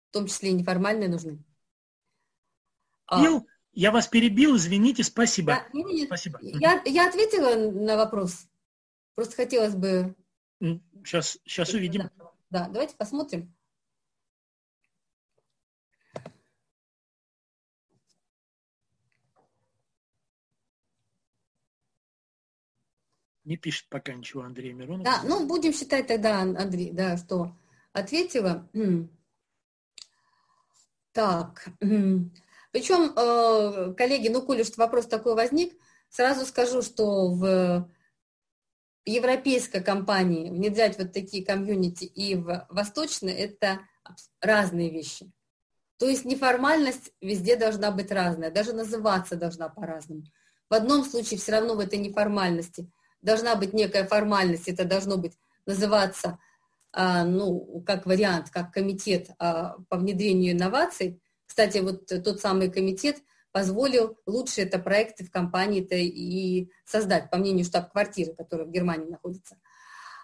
в том числе и неформальные, нужны. Ил, а, я вас перебил, извините, спасибо. Да, нет, нет, спасибо. Я, я ответила на вопрос. Просто хотелось бы... Сейчас, сейчас увидим. Да, давайте посмотрим. Не пишет пока ничего Андрей Миронов. Да, ну будем считать тогда, Андрей, да, что ответила. Так, причем, э, коллеги, ну, коль уж вопрос такой возник, сразу скажу, что в европейской компании внедрять вот такие комьюнити и в восточной – это разные вещи. То есть неформальность везде должна быть разная, даже называться должна по-разному. В одном случае все равно в этой неформальности – должна быть некая формальность, это должно быть называться, а, ну, как вариант, как комитет а, по внедрению инноваций. Кстати, вот тот самый комитет позволил лучшие это проекты в компании-то и создать, по мнению штаб-квартиры, которая в Германии находится.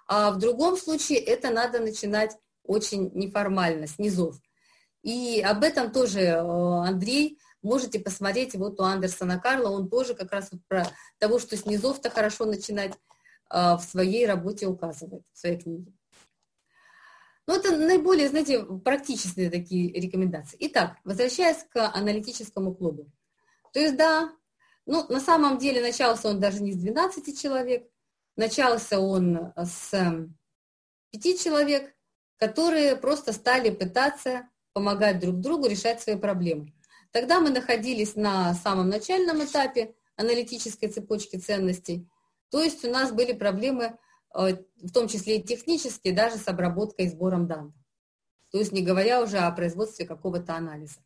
А в другом случае это надо начинать очень неформально, с низов. И об этом тоже э, Андрей Можете посмотреть вот у Андерсона Карла, он тоже как раз вот про того, что с низов-то хорошо начинать а, в своей работе указывает, в своей книге. Ну, это наиболее, знаете, практичные такие рекомендации. Итак, возвращаясь к аналитическому клубу. То есть, да, ну, на самом деле начался он даже не с 12 человек, начался он с 5 человек, которые просто стали пытаться помогать друг другу решать свои проблемы. Тогда мы находились на самом начальном этапе аналитической цепочки ценностей, то есть у нас были проблемы, э, в том числе и технические, даже с обработкой и сбором данных. То есть не говоря уже о производстве какого-то анализа.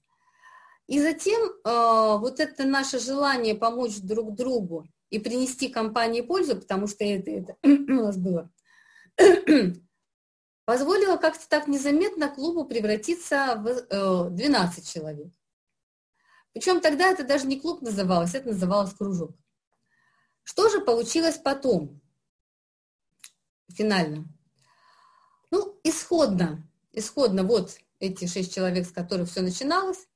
И затем э, вот это наше желание помочь друг другу и принести компании пользу, потому что это, это у нас было, позволило как-то так незаметно клубу превратиться в 12 э, человек. Причем тогда это даже не клуб называлось, это называлось кружок. Что же получилось потом, финально? Ну, исходно, исходно вот эти шесть человек, с которых все начиналось.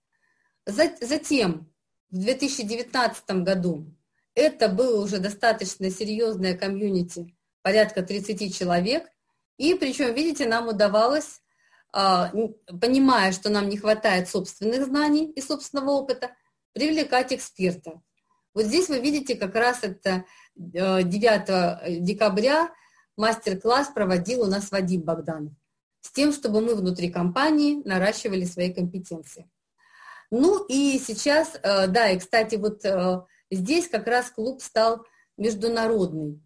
Затем, в 2019 году, это было уже достаточно серьезное комьюнити, порядка 30 человек. И причем, видите, нам удавалось понимая, что нам не хватает собственных знаний и собственного опыта, привлекать эксперта. Вот здесь вы видите, как раз это 9 э, декабря мастер-класс проводил у нас Вадим Богданов с тем, чтобы мы внутри компании наращивали свои компетенции. Ну и сейчас, э, да, и, кстати, вот э, здесь как раз клуб стал международный.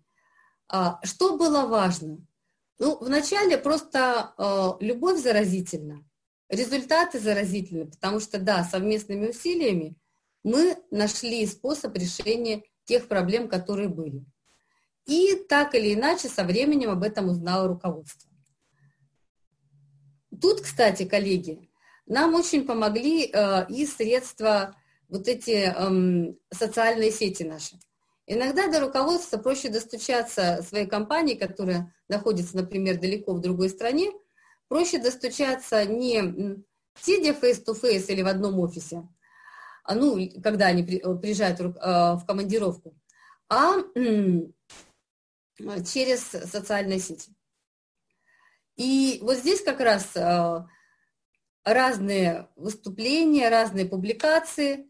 А, что было важно? Ну, вначале просто э, любовь заразительна, результаты заразительны, потому что, да, совместными усилиями мы нашли способ решения тех проблем, которые были. И так или иначе со временем об этом узнало руководство. Тут, кстати, коллеги, нам очень помогли э, и средства, вот эти э, социальные сети наши. Иногда до руководства проще достучаться своей компании, которая находится, например, далеко в другой стране, проще достучаться не сидя face-to-face или в одном офисе, а, ну, когда они приезжают а, в командировку, а через социальные сети. И вот здесь как раз э, разные выступления, разные публикации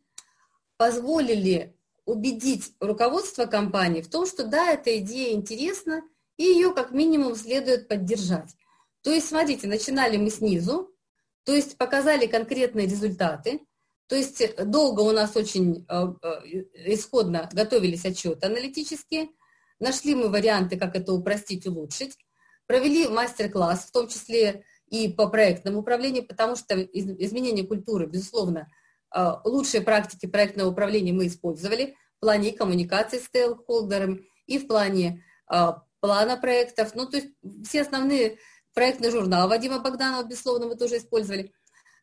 позволили убедить руководство компании в том, что да, эта идея интересна, и ее как минимум следует поддержать. То есть, смотрите, начинали мы снизу, то есть показали конкретные результаты, то есть долго у нас очень э, э, исходно готовились отчеты аналитические, нашли мы варианты, как это упростить, улучшить, провели мастер-класс, в том числе и по проектному управлению, потому что изменение культуры, безусловно, э, лучшие практики проектного управления мы использовали в плане коммуникации с стейкхолдерами и в плане плана проектов. Ну, то есть все основные проектный журнал Вадима Богданова, безусловно, мы тоже использовали.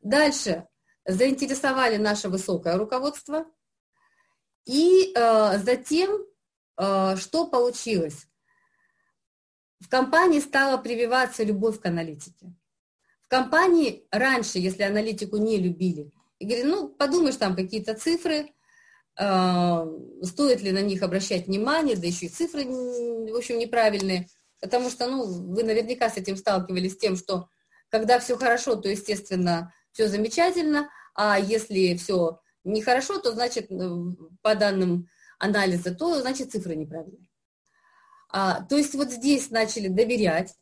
Дальше заинтересовали наше высокое руководство. И э, затем, что получилось? В компании стала прививаться любовь к аналитике. В компании раньше, если аналитику не любили, и говорили, ну, подумаешь, там какие-то цифры, э, стоит ли на них обращать внимание, да еще и цифры, в общем, неправильные. Потому что, ну, вы наверняка с этим сталкивались, с тем, что когда все хорошо, то, естественно, все замечательно, а если все нехорошо, то, значит, по данным анализа, то, значит, цифры неправильные. А, то есть вот здесь начали доверять,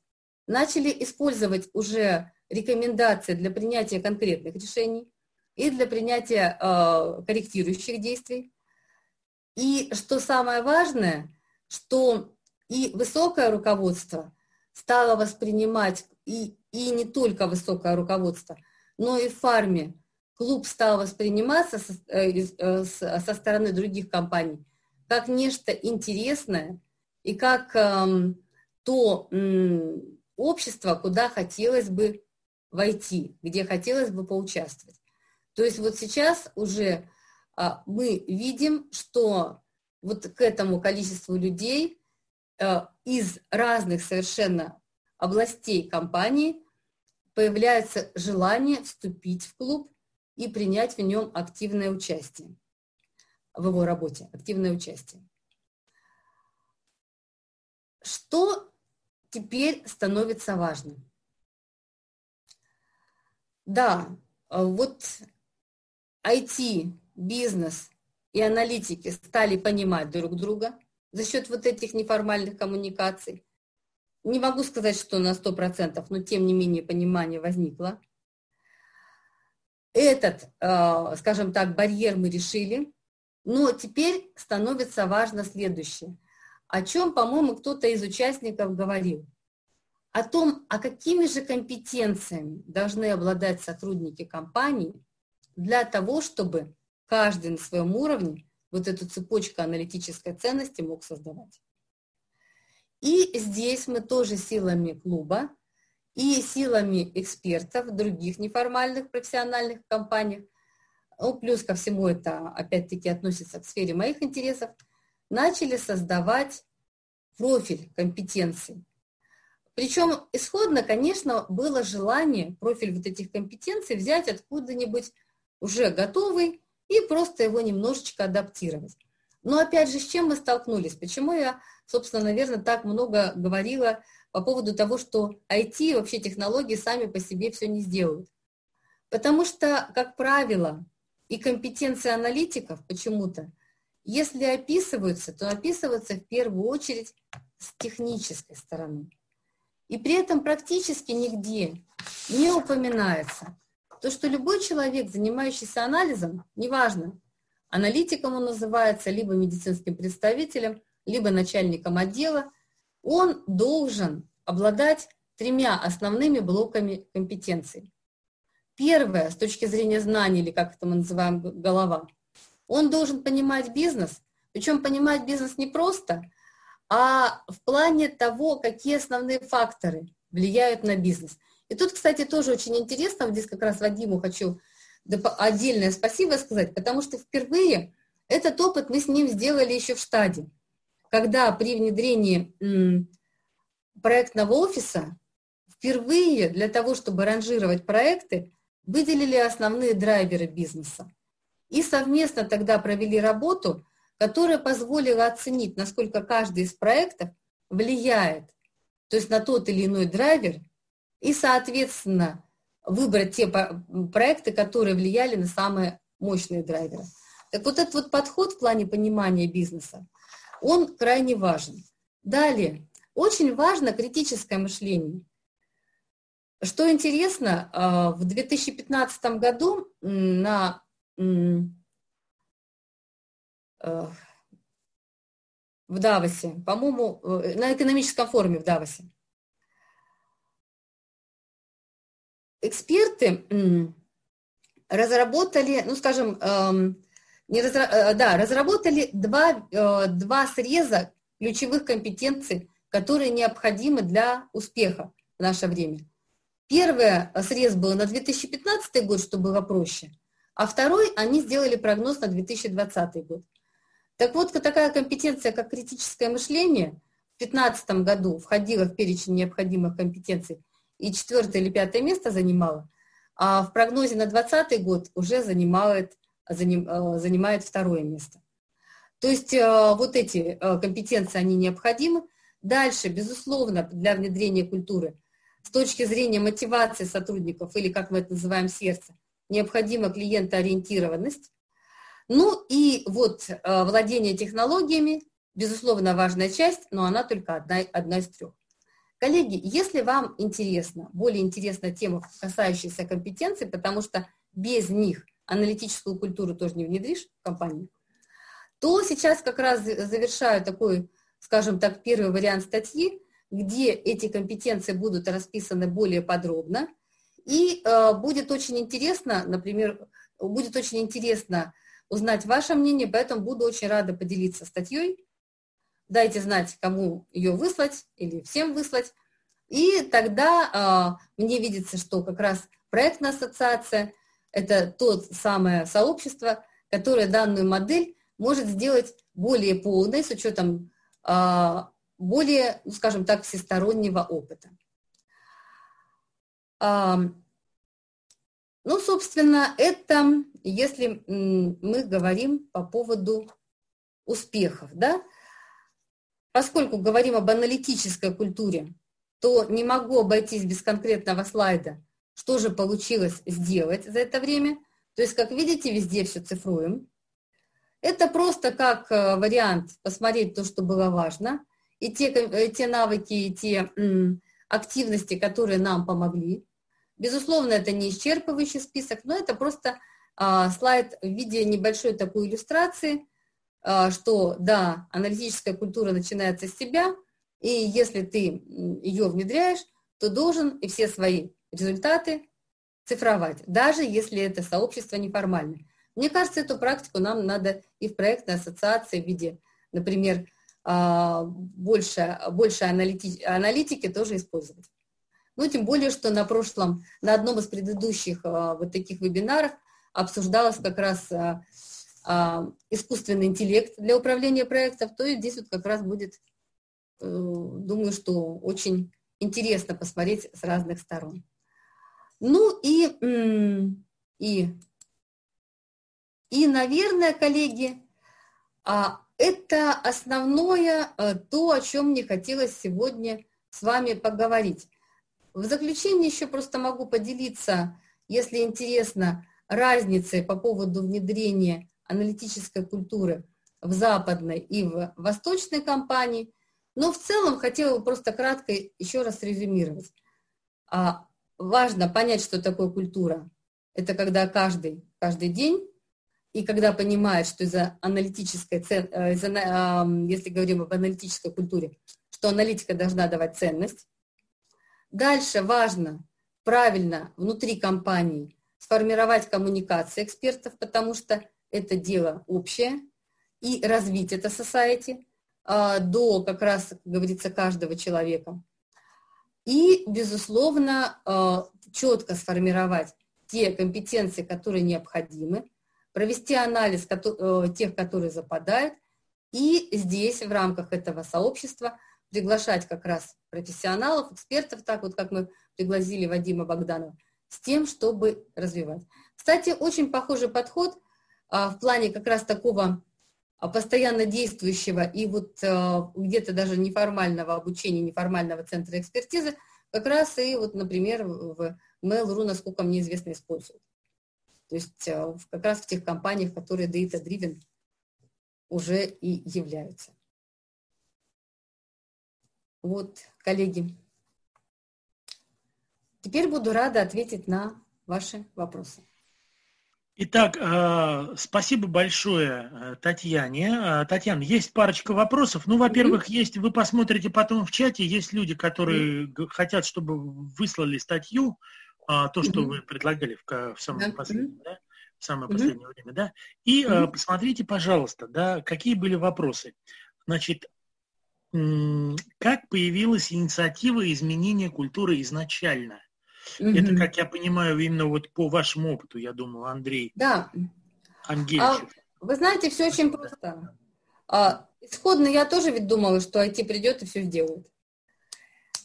начали использовать уже рекомендации для принятия конкретных решений и для принятия э, корректирующих действий. И что самое важное, что и высокое руководство стало воспринимать, и, и не только высокое руководство, но и в фарме клуб стал восприниматься со, э, э, со стороны других компаний как нечто интересное и как эм, то эм, общество, куда хотелось бы войти, где хотелось бы поучаствовать. То есть вот сейчас уже а, мы видим, что вот к этому количеству людей Э, из разных совершенно областей компании появляется желание вступить в клуб и принять в нем активное участие, в его работе, активное участие. Что теперь становится важным? Да, вот IT, бизнес и аналитики стали понимать друг друга, за счет вот этих неформальных коммуникаций. Не могу сказать, что на 100%, но тем не менее понимание возникло. Этот, э, скажем так, барьер мы решили, но теперь становится важно следующее, о чем, по-моему, кто-то из участников говорил. О том, а какими же компетенциями должны обладать сотрудники компании для того, чтобы каждый на своем уровне вот эту цепочку аналитической ценности мог создавать. И здесь мы тоже силами клуба и силами экспертов других неформальных профессиональных компаниях, ну, плюс ко всему это опять-таки относится к сфере моих интересов, начали создавать профиль компетенций. Причем исходно, конечно, было желание профиль вот этих компетенций взять откуда-нибудь уже готовый, и просто его немножечко адаптировать. Но опять же, с чем мы столкнулись? Почему я, собственно, наверное, так много говорила по поводу того, что IT вообще технологии сами по себе все не сделают? Потому что, как правило, и компетенции аналитиков почему-то, если описываются, то описываются в первую очередь с технической стороны. И при этом практически нигде не упоминается то, что любой человек, занимающийся анализом, неважно, аналитиком он называется, либо медицинским представителем, либо начальником отдела, он должен обладать тремя основными блоками компетенций. Первое, с точки зрения знаний, или как это мы называем, голова, он должен понимать бизнес, причем понимать бизнес не просто, а в плане того, какие основные факторы влияют на бизнес – и тут, кстати, тоже очень интересно, здесь как раз Вадиму хочу отдельное спасибо сказать, потому что впервые этот опыт мы с ним сделали еще в штаде, когда при внедрении проектного офиса впервые для того, чтобы ранжировать проекты, выделили основные драйверы бизнеса. И совместно тогда провели работу, которая позволила оценить, насколько каждый из проектов влияет, то есть на тот или иной драйвер, и, соответственно, выбрать те проекты, которые влияли на самые мощные драйверы. Так вот этот вот подход в плане понимания бизнеса, он крайне важен. Далее, очень важно критическое мышление. Что интересно, а, в 2015 году на э, в Давосе, по-моему, э, на экономическом форуме в Давосе, эксперты разработали, ну, скажем, эм, не разра... Э, да, разработали два, э, два среза ключевых компетенций, которые необходимы для успеха в наше время. Первый срез был на 2015 год, чтобы было проще, а второй они сделали прогноз на 2020 год. Так вот, такая компетенция, как критическое мышление, в 2015 году входила в перечень необходимых компетенций и четвертое или пятое место занимала, а в прогнозе на 2020 год уже занимает, заним, э, занимает второе место. То есть э, вот эти э, компетенции, они необходимы. Дальше, безусловно, для внедрения культуры, с точки зрения мотивации сотрудников, или как мы это называем, сердце, необходима клиентоориентированность. Ну и вот владение технологиями, безусловно, важная часть, но она только одна, одна из трех. Коллеги, если вам интересно, более интересна тема, касающаяся компетенций, потому что без них аналитическую культуру тоже не внедришь в компанию, то сейчас как раз завершаю такой, скажем так, первый вариант статьи, где эти компетенции будут расписаны более подробно. И э, будет очень интересно, например, будет очень интересно узнать ваше мнение, поэтому буду очень рада поделиться статьей дайте знать, кому ее выслать или всем выслать. И тогда э, мне видится, что как раз проектная ассоциация – это то самое сообщество, которое данную модель может сделать более полной с учетом э, более, ну, скажем так, всестороннего опыта. Э, ну, собственно, это если мы говорим по поводу успехов, да, Поскольку говорим об аналитической культуре, то не могу обойтись без конкретного слайда, что же получилось сделать за это время. То есть, как видите, везде все цифруем. Это просто как э, вариант посмотреть то, что было важно, и те, э, те навыки, и те активности, которые нам помогли. Безусловно, это не исчерпывающий список, но это просто а, слайд в виде небольшой такой иллюстрации – что да, аналитическая культура начинается с себя, и если ты ее внедряешь, то должен и все свои результаты цифровать, даже если это сообщество неформальное. Мне кажется, эту практику нам надо и в проектной ассоциации в виде, например, а, больше, больше аналитики, аналитики тоже использовать. Ну, тем более, что на прошлом, на одном из предыдущих а, вот таких вебинаров обсуждалось как раз а, искусственный интеллект для управления проектов, то и здесь вот как раз будет, э, думаю, что очень интересно посмотреть с разных сторон. Ну и, и, и наверное, коллеги, а, это основное э, то, о чем мне хотелось сегодня с вами поговорить. В заключение еще просто могу поделиться, если интересно, разницей по поводу внедрения аналитической культуры в западной и в восточной компании. Но в целом хотела бы просто кратко еще раз резюмировать. А, важно понять, что такое культура. Это когда каждый, каждый день, и когда понимает, что из-за аналитической, э, из если говорим об аналитической культуре, что аналитика должна давать ценность. Дальше важно правильно внутри компании сформировать коммуникации экспертов, потому что это дело общее, и развить это society а, до, как раз, как говорится, каждого человека. И, безусловно, а, четко сформировать те компетенции, которые необходимы, провести анализ э, тех, которые западают, и здесь, в рамках этого сообщества, приглашать как раз профессионалов, экспертов, так вот, как мы пригласили Вадима Богданова, с тем, чтобы развивать. Кстати, очень похожий подход в плане как раз такого а, постоянно действующего и вот а, где-то даже неформального обучения, неформального центра экспертизы как раз и вот, например, в Mail.ru, насколько мне известно, используют. То есть как раз в тех компаниях, которые data-driven уже и являются. Вот, коллеги. Теперь буду рада ответить на ваши вопросы. Итак, э, спасибо большое э, Татьяне. Э, Татьяна, есть парочка вопросов. Ну, во-первых, есть, вы посмотрите потом в чате, есть люди, которые хотят, чтобы выслали статью, а, то, что вы предлагали в, в самом последнем, да? в самое последнее время, да. И посмотрите, пожалуйста, да, какие были вопросы. Значит, как появилась инициатива изменения культуры изначально? Mm-hmm. Это, как я понимаю, именно вот по вашему опыту, я думаю, Андрей. Да. Ангельчев. А, вы знаете, все очень просто. А, исходно я тоже ведь думала, что IT придет и все сделает.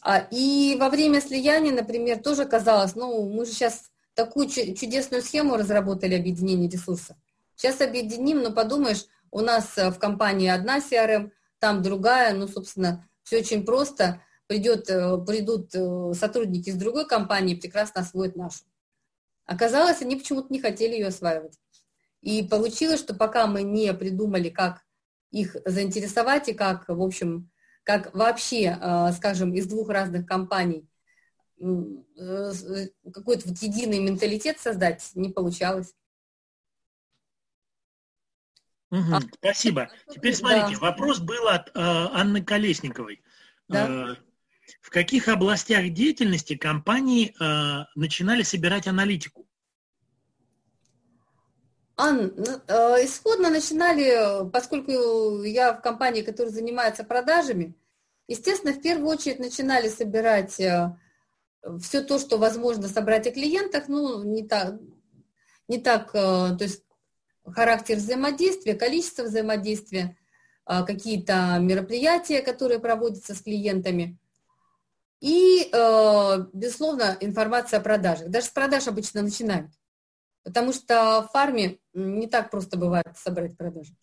А, и во время слияния, например, тоже казалось, ну, мы же сейчас такую чудесную схему разработали объединения ресурсов. Сейчас объединим, но подумаешь, у нас э, в компании одна CRM, там другая, ну, собственно, все очень просто придет, э, придут э, сотрудники из другой компании и прекрасно освоят нашу. Оказалось, они почему-то не хотели ее осваивать. И получилось, что пока мы не придумали, как их заинтересовать и как, в общем, как вообще, э, скажем, из двух разных компаний какой-то вот единый менталитет создать, не получалось. Угу, а, спасибо. Теперь смотрите, да. вопрос был от э, Анны Колесниковой. Да. Э, в каких областях деятельности компании э, начинали собирать аналитику? Ан, ну, э, исходно начинали, поскольку я в компании, которая занимается продажами, естественно, в первую очередь начинали собирать э, все то, что возможно собрать о клиентах, ну, не так, не так, э, то есть характер взаимодействия, количество взаимодействия, э, какие-то мероприятия, которые проводятся с клиентами – и, э, безусловно, информация о продажах. Даже с продаж обычно начинают. Потому что в фарме не так просто бывает собрать продажи.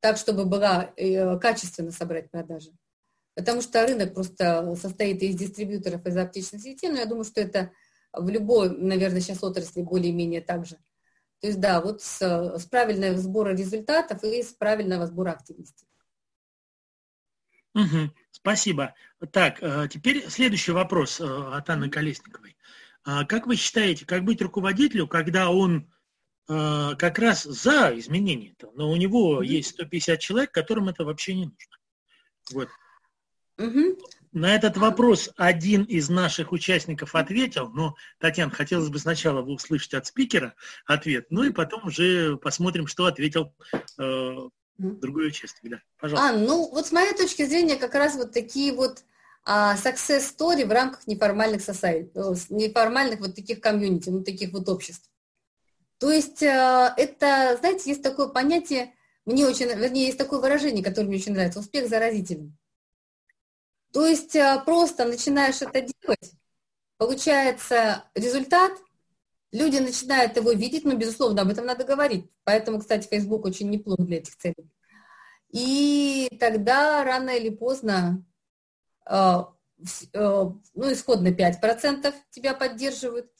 Так, чтобы была э, качественно собрать продажи. Потому что рынок просто состоит из дистрибьюторов, из аптечных сетей, но я думаю, что это в любой, наверное, сейчас отрасли более-менее так же. То есть, да, вот с, с правильного сбора результатов и с правильного сбора активности. Угу, спасибо. Так, э, теперь следующий вопрос э, от Анны Колесниковой. А как вы считаете, как быть руководителю, когда он э, как раз за изменения, но у него mm есть 150 человек, которым это вообще не нужно? Вот. mm На этот вопрос один из наших участников ответил, но, Татьяна, хотелось бы сначала услышать от спикера ответ, ну и потом уже посмотрим, что ответил другой участник, да. Пожалуйста. А, ну вот с моей точки зрения как раз вот такие вот а, success story в рамках неформальных society, э, неформальных вот таких комьюнити, ну таких вот обществ. То есть а, это, знаете, есть такое понятие, мне очень, вернее, есть такое выражение, которое мне очень нравится, успех заразителен. То есть а, просто начинаешь это делать, получается результат, Люди начинают его видеть, но, безусловно, об этом надо говорить. Поэтому, кстати, Facebook очень неплох для этих целей. И тогда рано или поздно, э, э, ну, исходно 5% тебя поддерживают,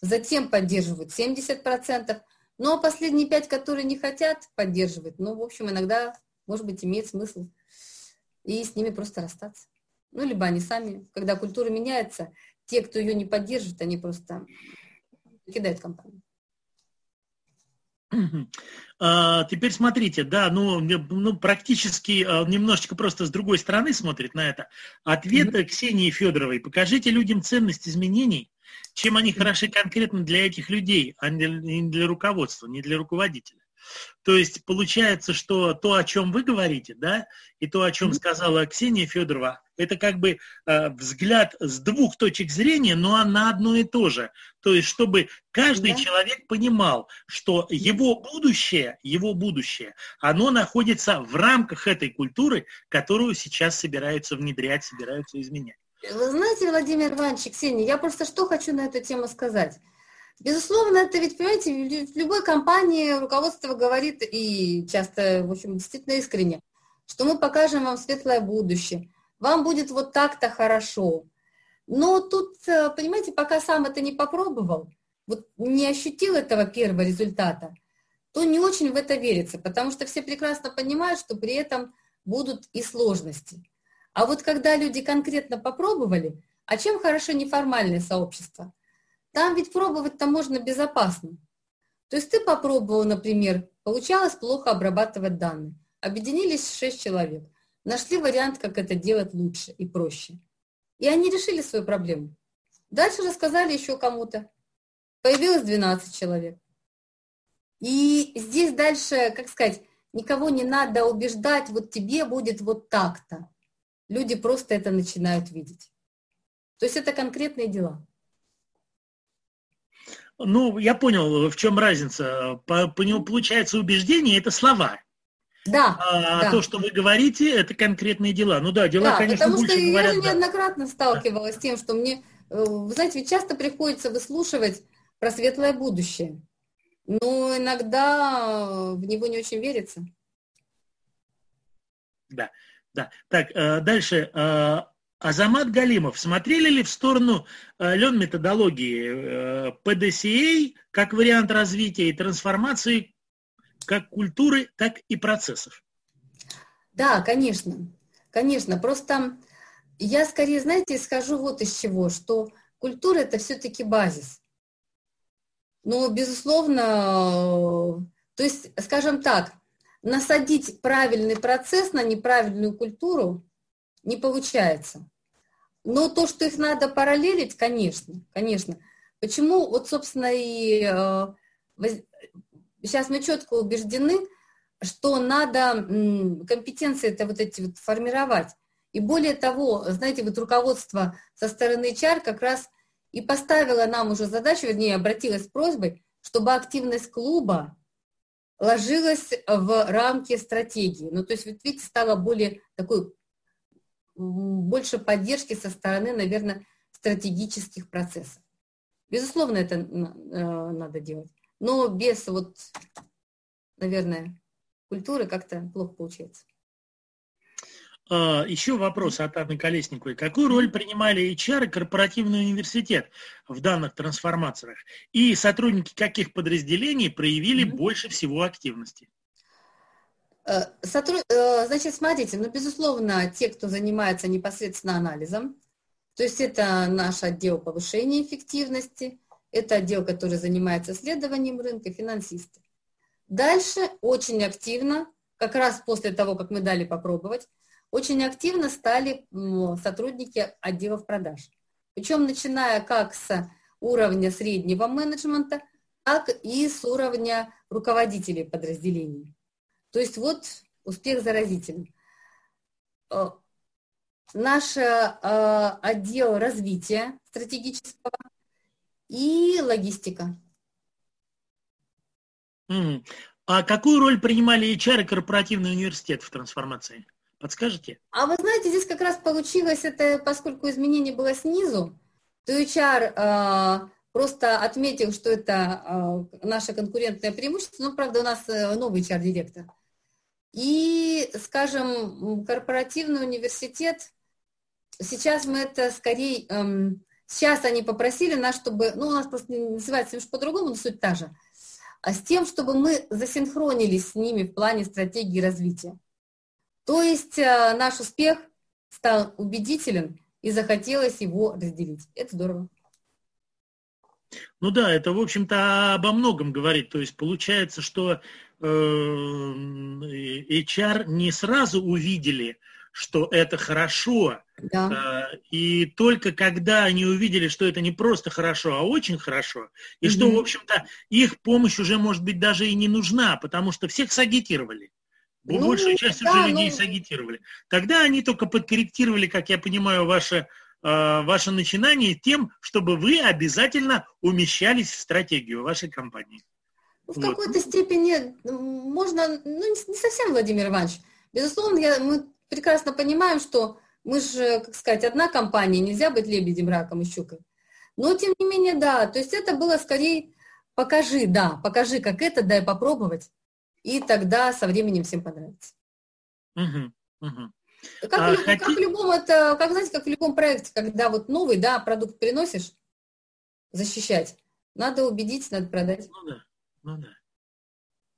затем поддерживают 70%, но последние 5, которые не хотят поддерживать, ну, в общем, иногда, может быть, имеет смысл и с ними просто расстаться. Ну, либо они сами, когда культура меняется, те, кто ее не поддерживает, они просто покидает компанию. А, теперь смотрите, да, ну, ну практически а, немножечко просто с другой стороны смотрит на это. Ответ mm-hmm. Ксении Федоровой. Покажите людям ценность изменений, чем они хороши конкретно для этих людей, а не для руководства, не для руководителя. То есть получается, что то, о чем вы говорите, да, и то, о чем сказала Ксения Федорова, это как бы э, взгляд с двух точек зрения, но на одно и то же. То есть, чтобы каждый да. человек понимал, что его будущее, его будущее, оно находится в рамках этой культуры, которую сейчас собираются внедрять, собираются изменять. Вы знаете, Владимир Иванович, Ксения, я просто что хочу на эту тему сказать. Безусловно, это ведь, понимаете, в любой компании руководство говорит, и часто, в общем, действительно искренне, что мы покажем вам светлое будущее, вам будет вот так-то хорошо. Но тут, э, понимаете, пока сам это не попробовал, вот не ощутил этого первого результата, то не очень в это верится, потому что все прекрасно понимают, что при этом будут и сложности. А вот когда люди конкретно попробовали, а чем хорошо неформальное сообщество? Там ведь пробовать-то можно безопасно. То есть ты попробовал, например, получалось плохо обрабатывать данные. Объединились шесть человек, нашли вариант, как это делать лучше и проще. И они решили свою проблему. Дальше рассказали еще кому-то. Появилось 12 человек. И здесь дальше, как сказать, никого не надо убеждать, вот тебе будет вот так-то. Люди просто это начинают видеть. То есть это конкретные дела. Ну, я понял, в чем разница. По, по нему получается убеждение – это слова. Да, а да. то, что вы говорите, это конкретные дела. Ну да, дела, да, конечно, потому больше что говорят. я же да. неоднократно сталкивалась с тем, что мне, э, вы знаете, ведь часто приходится выслушивать про светлое будущее. Но иногда в него не очень верится. Да, да. Так, э, дальше. Э, Азамат Галимов, смотрели ли в сторону э, лен методологии PDCA как вариант развития и трансформации как культуры, так и процессов? Да, конечно, конечно. Просто я скорее, знаете, исхожу вот из чего, что культура это все-таки базис. Но, безусловно, то есть, скажем так, насадить правильный процесс на неправильную культуру не получается. Но то, что их надо параллелить, конечно, конечно. Почему, вот, собственно, и э, сейчас мы четко убеждены, что надо компетенции это вот эти вот формировать. И более того, знаете, вот руководство со стороны HR как раз и поставило нам уже задачу, вернее, обратилась с просьбой, чтобы активность клуба ложилась в рамки стратегии. Ну, то есть, вот видите, стало более такой, больше поддержки со стороны, наверное, стратегических процессов. Безусловно, это надо делать. Но без вот, наверное, культуры как-то плохо получается. А, Еще вопрос от Анны Колесниковой. Какую роль принимали HR и корпоративный университет в данных трансформациях? И сотрудники каких подразделений проявили mm-hmm. больше всего активности? Э, Сотруд... Э, значит, смотрите, ну, безусловно, те, кто занимается непосредственно анализом, то есть это наш отдел повышения эффективности, это отдел, который занимается исследованием рынка, финансисты. Дальше очень активно, как раз после того, как мы дали попробовать, очень активно стали сотрудники отделов продаж. Причем начиная как с уровня среднего менеджмента, так и с уровня руководителей подразделений. То есть вот успех заразительный. Э, наш э, отдел развития стратегического и логистика. Mm. А какую роль принимали HR и корпоративный университет в трансформации? Подскажете? А вы знаете, здесь как раз получилось это, поскольку изменение было снизу, то HR э, просто отметил, что это э, наше конкурентное преимущество, но, правда, у нас э, новый HR-директор. И, скажем, корпоративный университет, сейчас мы это скорее, эм, сейчас они попросили нас, чтобы, ну, у нас просто называется немножко по-другому, но суть та же, а с тем, чтобы мы засинхронились с ними в плане стратегии развития. То есть э, наш успех стал убедителен и захотелось его разделить. Это здорово. Ну да, это, в общем-то, обо многом говорит. То есть получается, что э, HR не сразу увидели, что это хорошо. Да. Э, и только когда они увидели, что это не просто хорошо, а очень хорошо, и mm что, в общем-то, их помощь уже, может быть, даже и не нужна, потому что всех сагитировали. Ну, Большую часть да, уже людей ну... сагитировали. Тогда они только подкорректировали, как я понимаю, ваше, ваше начинание тем, чтобы вы обязательно умещались в стратегию вашей компании. Ну, в вот. какой-то степени можно, ну, не совсем, Владимир Иванович. Безусловно, я, мы прекрасно понимаем, что мы же, как сказать, одна компания, нельзя быть лебедем, раком и щукой. Но, тем не менее, да, то есть это было скорее покажи, да, покажи, как это, дай попробовать и тогда со временем всем понравится. Угу, угу. Как, а, в, хоти... как в любом, это, как знаете, как в любом проекте, когда вот новый, да, продукт приносишь, защищать, надо убедить, надо продать. Ну да, ну да.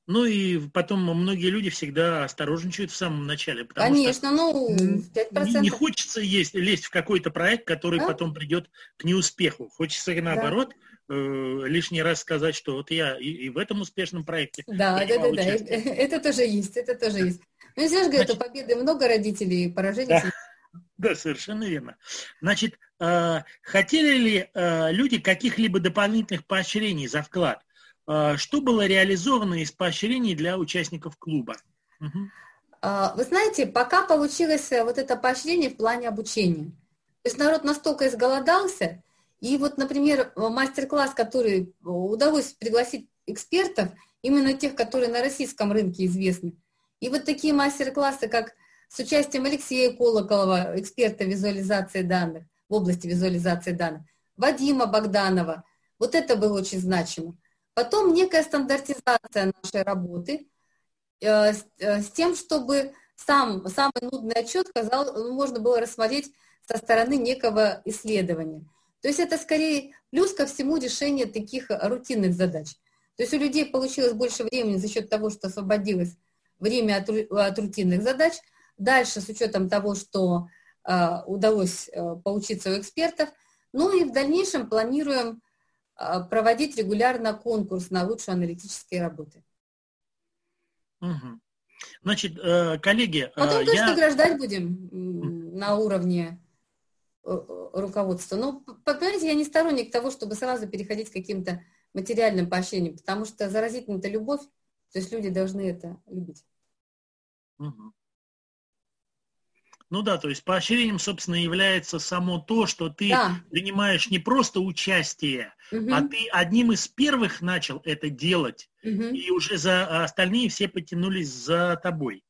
Ну и потом многие люди всегда осторожничают в самом начале. Потому Конечно, что ну, 5%. Не, не хочется есть, лезть в какой-то проект, который да? потом придет к неуспеху. Хочется наоборот да. э, лишний раз сказать, что вот я и, и в этом успешном проекте. Да, да, да, да. Это тоже есть, это тоже есть. Ну, если же говорят, у победы много родителей, поражений. Да. Да, совершенно верно. Значит, э, хотели ли э, люди каких-либо дополнительных поощрений за вклад? А, что было реализовано из поощрений для участников клуба? Угу. Вы знаете, пока получилось э, вот это поощрение в плане обучения. То есть народ настолько изголодался, и вот, например, мастер-класс, который удалось пригласить экспертов, именно тех, которые на российском рынке известны. И вот такие мастер-классы, как с участием Алексея Колоколова, эксперта визуализации данных, в области визуализации данных, Вадима Богданова, вот это было очень значимо. Потом некая стандартизация нашей работы э, с, э, с тем, чтобы сам, самый нудный отчет казал, ну, можно было рассмотреть со стороны некого исследования. То есть это скорее плюс ко всему решение таких рутинных задач. То есть у людей получилось больше времени за счет того, что освободилось время от, от рутинных задач. Дальше, с учетом того, что э, удалось э, поучиться у экспертов. Ну и в дальнейшем планируем а, проводить регулярно конкурс на лучшие аналитические работы. Угу. Значит, э, коллеги... Потом я... точно награждать будем на уровне э, руководства. Но, понимаете, я не сторонник того, чтобы сразу переходить к каким-то материальным поощрениям, потому что заразительная это любовь, то есть люди должны это любить. Угу. Ну да, то есть поощрением, собственно, является само то, что ты да. принимаешь не просто участие, угу. а ты одним из первых начал это делать, угу. и уже за остальные все потянулись за тобой.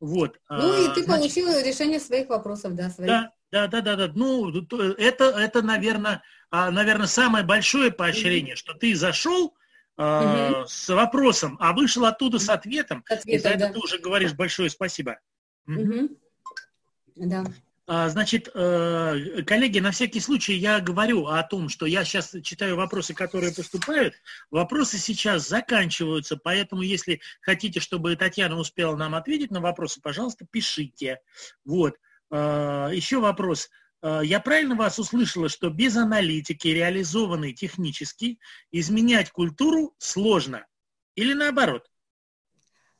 Вот. Ну и ты Значит, получил решение своих вопросов, да, своих. Да, да, да, да, да. Ну, это, это, наверное, а, наверное, самое большое поощрение, угу. что ты зашел, угу. с вопросом, а вышел оттуда с ответом. Ответом, и за это да. ты уже говоришь большое спасибо. Угу. Да. А, значит, э, коллеги, на всякий случай я говорю о том, что я сейчас читаю вопросы, которые поступают. Вопросы сейчас заканчиваются, поэтому если хотите, чтобы Татьяна успела нам ответить на вопросы, пожалуйста, пишите. Вот. А, еще вопрос. А, я правильно вас услышала, что без аналитики, реализованной технически, изменять культуру сложно? Или наоборот?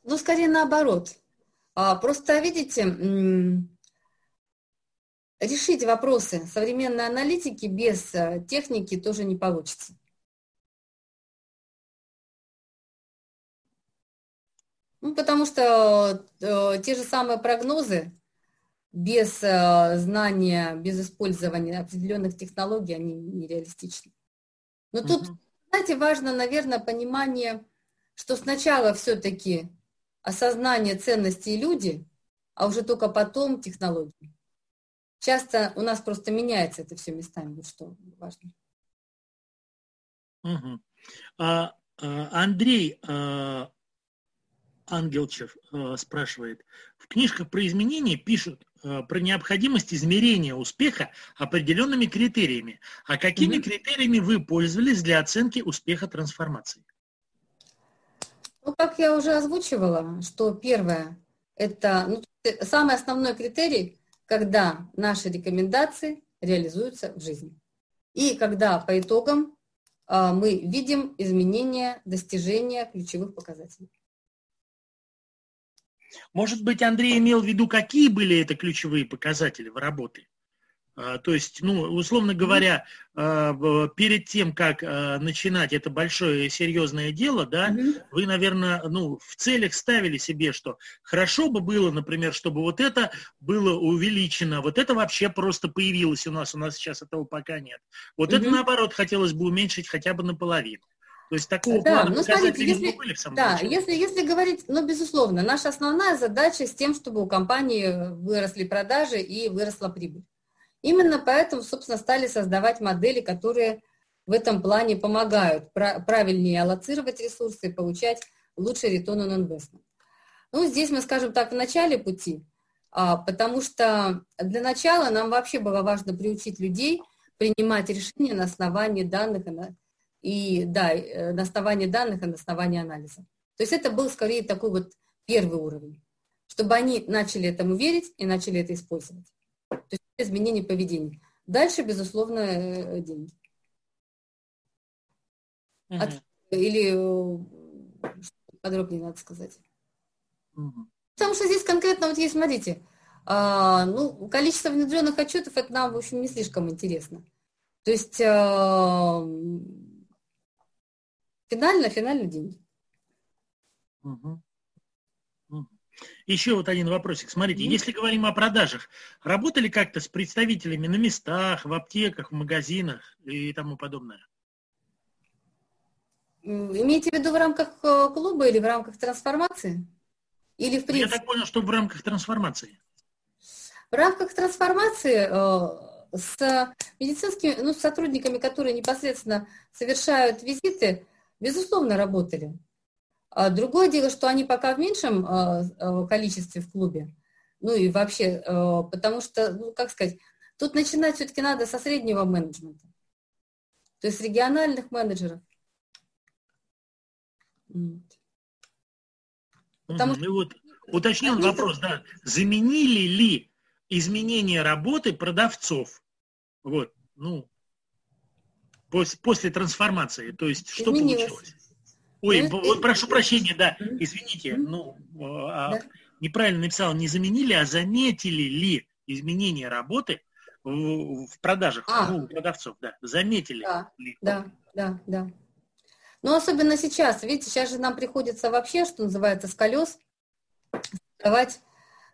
Ну, скорее наоборот. Просто, видите, решить вопросы современной аналитики без э, техники тоже не получится. Ну, потому что э, те же самые прогнозы без э, знания, без использования определенных технологий, они нереалистичны. Но mm-hmm. тут, знаете, важно, наверное, понимание, что сначала все-таки осознание ценностей люди, а уже только потом технологии. Часто у нас просто меняется это все местами, вот что важно. Угу. А, Андрей а, Ангелчев а, спрашивает. В книжках про изменения пишут про необходимость измерения успеха определенными критериями. А какими угу. критериями вы пользовались для оценки успеха трансформации? Ну, как я уже озвучивала, что первое, это ну, самый основной критерий когда наши рекомендации реализуются в жизни. И когда по итогам а, мы видим изменения, достижения ключевых показателей. Может быть, Андрей имел в виду, какие были это ключевые показатели в работе? А, то есть, ну, условно говоря, а, перед тем, как а, начинать это большое серьезное дело, да, mm-hmm. вы, наверное, ну, в целях ставили себе, что хорошо бы было, например, чтобы вот это было увеличено, вот это вообще просто появилось у нас, у нас сейчас этого пока нет. Вот mm-hmm. это, наоборот, хотелось бы уменьшить хотя бы наполовину. То есть такого да, плана ну, смотрите, если, были в самом Да, если, если говорить, ну, безусловно, наша основная задача с тем, чтобы у компании выросли продажи и выросла прибыль. Именно поэтому, собственно, стали создавать модели, которые в этом плане помогают правильнее аллоцировать ресурсы и получать лучший return on investment. Ну, здесь мы, скажем так, в начале пути. А, потому что для начала нам вообще было важно приучить людей принимать решения на основании данных и, да, э, на основании данных и на основании анализа. То есть это был скорее такой вот первый уровень, чтобы они начали этому верить и начали это использовать. То есть изменение поведения. Дальше, безусловно, э, деньги. От, или э, подробнее надо сказать. Угу. Потому что здесь конкретно вот есть, смотрите, а, ну, количество внедренных отчетов, это нам, в общем, не слишком интересно. То есть а, финально, финально деньги. Угу. Еще вот один вопросик. Смотрите, mm-hmm. если говорим о продажах, работали как-то с представителями на местах, в аптеках, в магазинах и тому подобное? Имеете в виду в рамках э, клуба или в рамках трансформации? Или в принципе? Я так понял, что в рамках трансформации. В рамках трансформации э, с медицинскими, ну, с сотрудниками, которые непосредственно совершают визиты, безусловно, работали. А другое дело, что они пока в меньшем э, количестве в клубе. Ну и вообще, потому что, ну, как сказать, тут начинать все-таки надо со среднего менеджмента. То есть региональных менеджеров. Потому что... вот уточнен вопрос, да, заменили ли изменения работы продавцов? Вот, ну, после, после трансформации, то есть что Изменилось. получилось? Ой, ну, вот прошу прощения, да, извините, ну, а, да. неправильно написал, не заменили, а заметили ли изменения работы в, в продажах а. у продавцов, да, заметили да, ли? Да, да, да. Но особенно сейчас, видите, сейчас же нам приходится вообще, что называется, с колес создавать,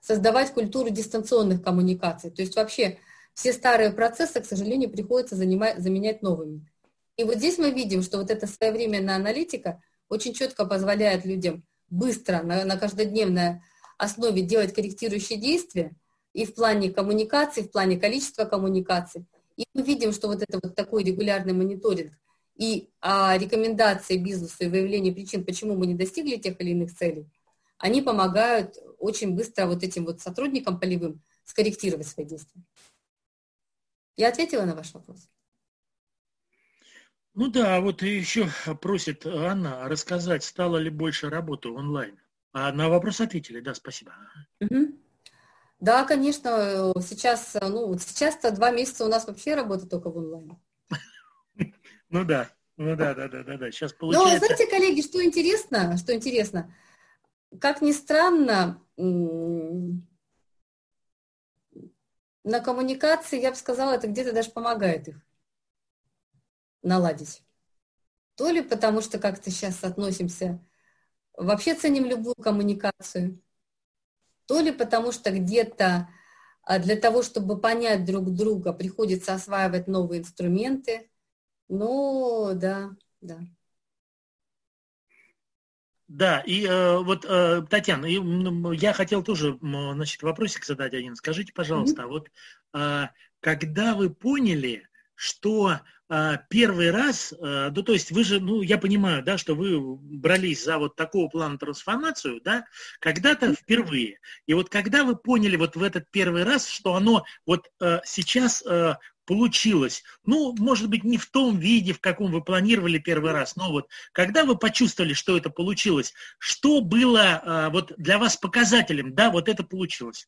создавать культуру дистанционных коммуникаций. То есть вообще все старые процессы, к сожалению, приходится занимать, заменять новыми. И вот здесь мы видим, что вот эта своевременная аналитика очень четко позволяет людям быстро, на, на каждодневной основе делать корректирующие действия и в плане коммуникации, в плане количества коммуникаций. И мы видим, что вот это вот такой регулярный мониторинг – и а, рекомендации бизнесу и выявление причин, почему мы не достигли тех или иных целей, они помогают очень быстро вот этим вот сотрудникам полевым скорректировать свои действия. Я ответила на ваш вопрос? Ну да, вот еще просит Анна рассказать, стало ли больше работы онлайн. А на вопрос ответили, да, спасибо. Угу. Да, конечно, сейчас, ну, сейчас-то два месяца у нас вообще работа только в онлайне. Ну да, ну да, да, да, да, да. Сейчас получается... Но знаете, коллеги, что интересно, что интересно, как ни странно, на коммуникации, я бы сказала, это где-то даже помогает их наладить. То ли потому, что как-то сейчас относимся, вообще ценим любую коммуникацию, то ли потому, что где-то а, для того, чтобы понять друг друга, приходится осваивать новые инструменты, ну, да, да. Да, и э, вот, э, Татьяна, и, я хотел тоже, значит, вопросик задать один. Скажите, пожалуйста, mm-hmm. вот э, когда вы поняли, что э, первый раз, э, ну, то есть вы же, ну, я понимаю, да, что вы брались за вот такого плана трансформацию, да, когда-то впервые. И вот когда вы поняли вот в этот первый раз, что оно вот э, сейчас э, получилось. Ну, может быть, не в том виде, в каком вы планировали первый раз, но вот когда вы почувствовали, что это получилось, что было а, вот для вас показателем, да, вот это получилось?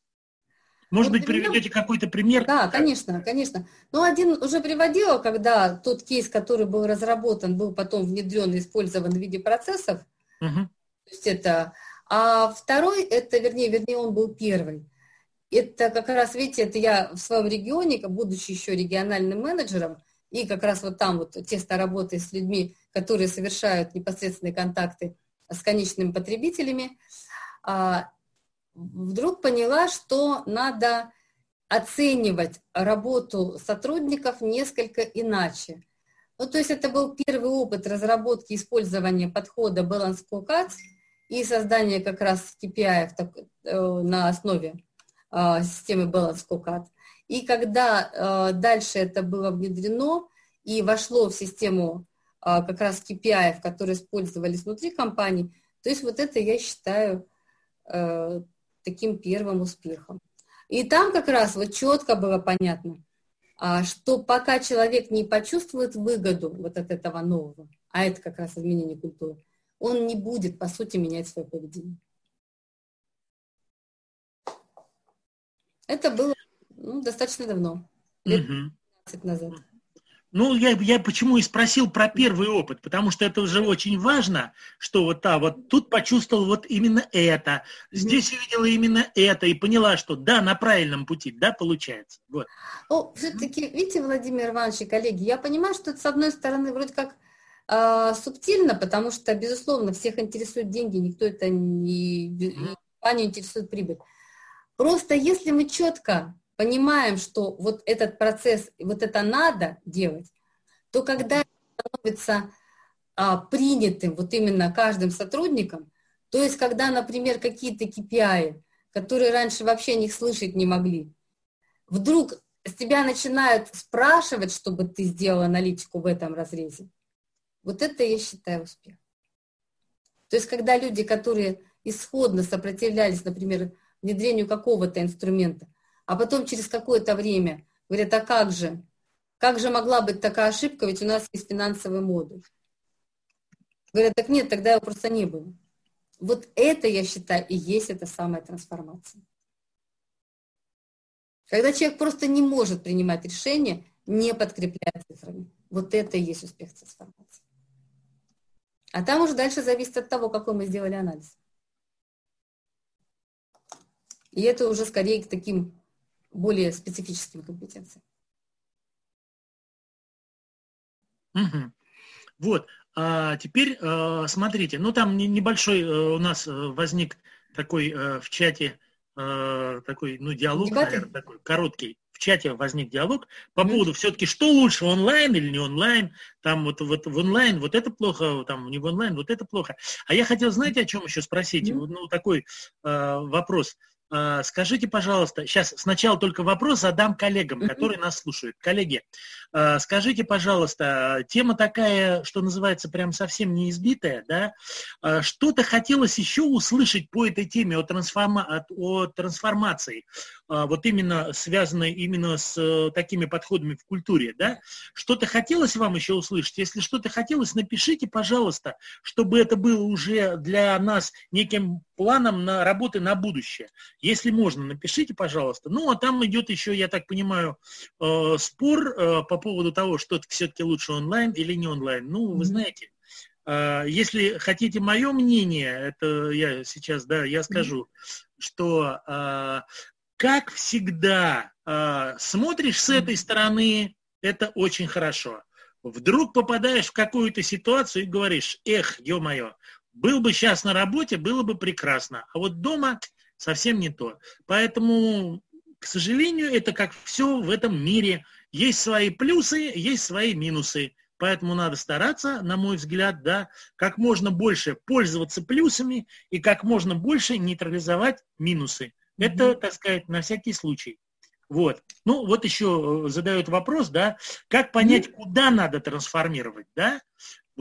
Может вот быть, приведете меня... какой-то пример? Да, конечно, конечно. Ну, один уже приводила, когда тот кейс, который был разработан, был потом внедрен и использован в виде процессов. Угу. То есть это... А второй, это, вернее, вернее, он был первый это как раз, видите, это я в своем регионе, будучи еще региональным менеджером, и как раз вот там вот тесно работая с людьми, которые совершают непосредственные контакты с конечными потребителями, а, вдруг поняла, что надо оценивать работу сотрудников несколько иначе. Ну, то есть это был первый опыт разработки использования подхода Balance Scorecards и создания как раз KPI э, на основе системы Balance Card. И когда а, дальше это было внедрено и вошло в систему а, как раз KPI, которые использовались внутри компании, то есть вот это я считаю таким первым успехом. И там как раз вот четко было понятно, а, что пока человек не почувствует выгоду вот от этого нового, а это как раз изменение культуры, он не будет, по сути, менять свое поведение. Это было ну, достаточно давно, лет 15 назад. Ну, я, я почему и спросил про первый опыт, потому что это уже очень важно, что вот та вот тут почувствовал вот именно это, здесь увидела именно это и поняла, что да, на правильном пути, да, получается. Вот. Ну, все-таки, видите, Владимир Иванович и коллеги, я понимаю, что это, с одной стороны, вроде как э, субтильно, потому что, безусловно, всех интересуют деньги, никто это не, не интересует прибыль. Просто если мы четко понимаем, что вот этот процесс, вот это надо делать, то когда становится а, принятым вот именно каждым сотрудником, то есть когда, например, какие-то KPI, которые раньше вообще них слышать не могли, вдруг с тебя начинают спрашивать, чтобы ты сделал аналитику в этом разрезе, вот это я считаю успех. То есть когда люди, которые исходно сопротивлялись, например, внедрению какого-то инструмента, а потом через какое-то время говорят, а как же? Как же могла быть такая ошибка, ведь у нас есть финансовый модуль. Говорят, так нет, тогда его просто не было. Вот это, я считаю, и есть эта самая трансформация. Когда человек просто не может принимать решения, не подкрепляя цифрами. Вот это и есть успех трансформации. А там уже дальше зависит от того, какой мы сделали анализ. И это уже скорее к таким более специфическими компетенциями. Угу. Вот, а теперь а, смотрите, ну там небольшой а, у нас э, возник такой в чате такой, ну, диалог, наверное, такой короткий. В чате возник диалог по поводу все-таки, что лучше, онлайн или не онлайн, там вот, вот в онлайн вот это плохо, там не в онлайн вот это плохо. А я хотел, знаете, о чем еще спросить? Mm-hmm. Ну, такой э, вопрос. Скажите, пожалуйста, сейчас сначала только вопрос задам коллегам, которые нас слушают. Коллеги, а, скажите, пожалуйста, тема такая, что называется, прям совсем не избитая, да? А, что-то хотелось еще услышать по этой теме о, трансформа... о трансформации, вот именно связанной именно с э, такими подходами в культуре, да? Что-то хотелось вам еще услышать? Если что-то хотелось, напишите, пожалуйста, чтобы это было уже для нас неким планом на работы на будущее. Если можно, напишите, пожалуйста. Ну, а там идет еще, я так понимаю, э, спор э, по поводу того, что все-таки лучше онлайн или не онлайн. Ну, вы знаете, э, если хотите мое мнение, это я сейчас, да, я скажу, что как всегда смотришь с этой стороны, это очень хорошо. Вдруг попадаешь в какую-то ситуацию и говоришь, эх, ё-моё, был бы сейчас на работе, было бы прекрасно. А вот дома совсем не то. Поэтому, к сожалению, это как все в этом мире. Есть свои плюсы, есть свои минусы. Поэтому надо стараться, на мой взгляд, да, как можно больше пользоваться плюсами и как можно больше нейтрализовать минусы. Это, так сказать, на всякий случай. Вот. Ну, вот еще э, задают вопрос, да, как понять, куда надо трансформировать, да?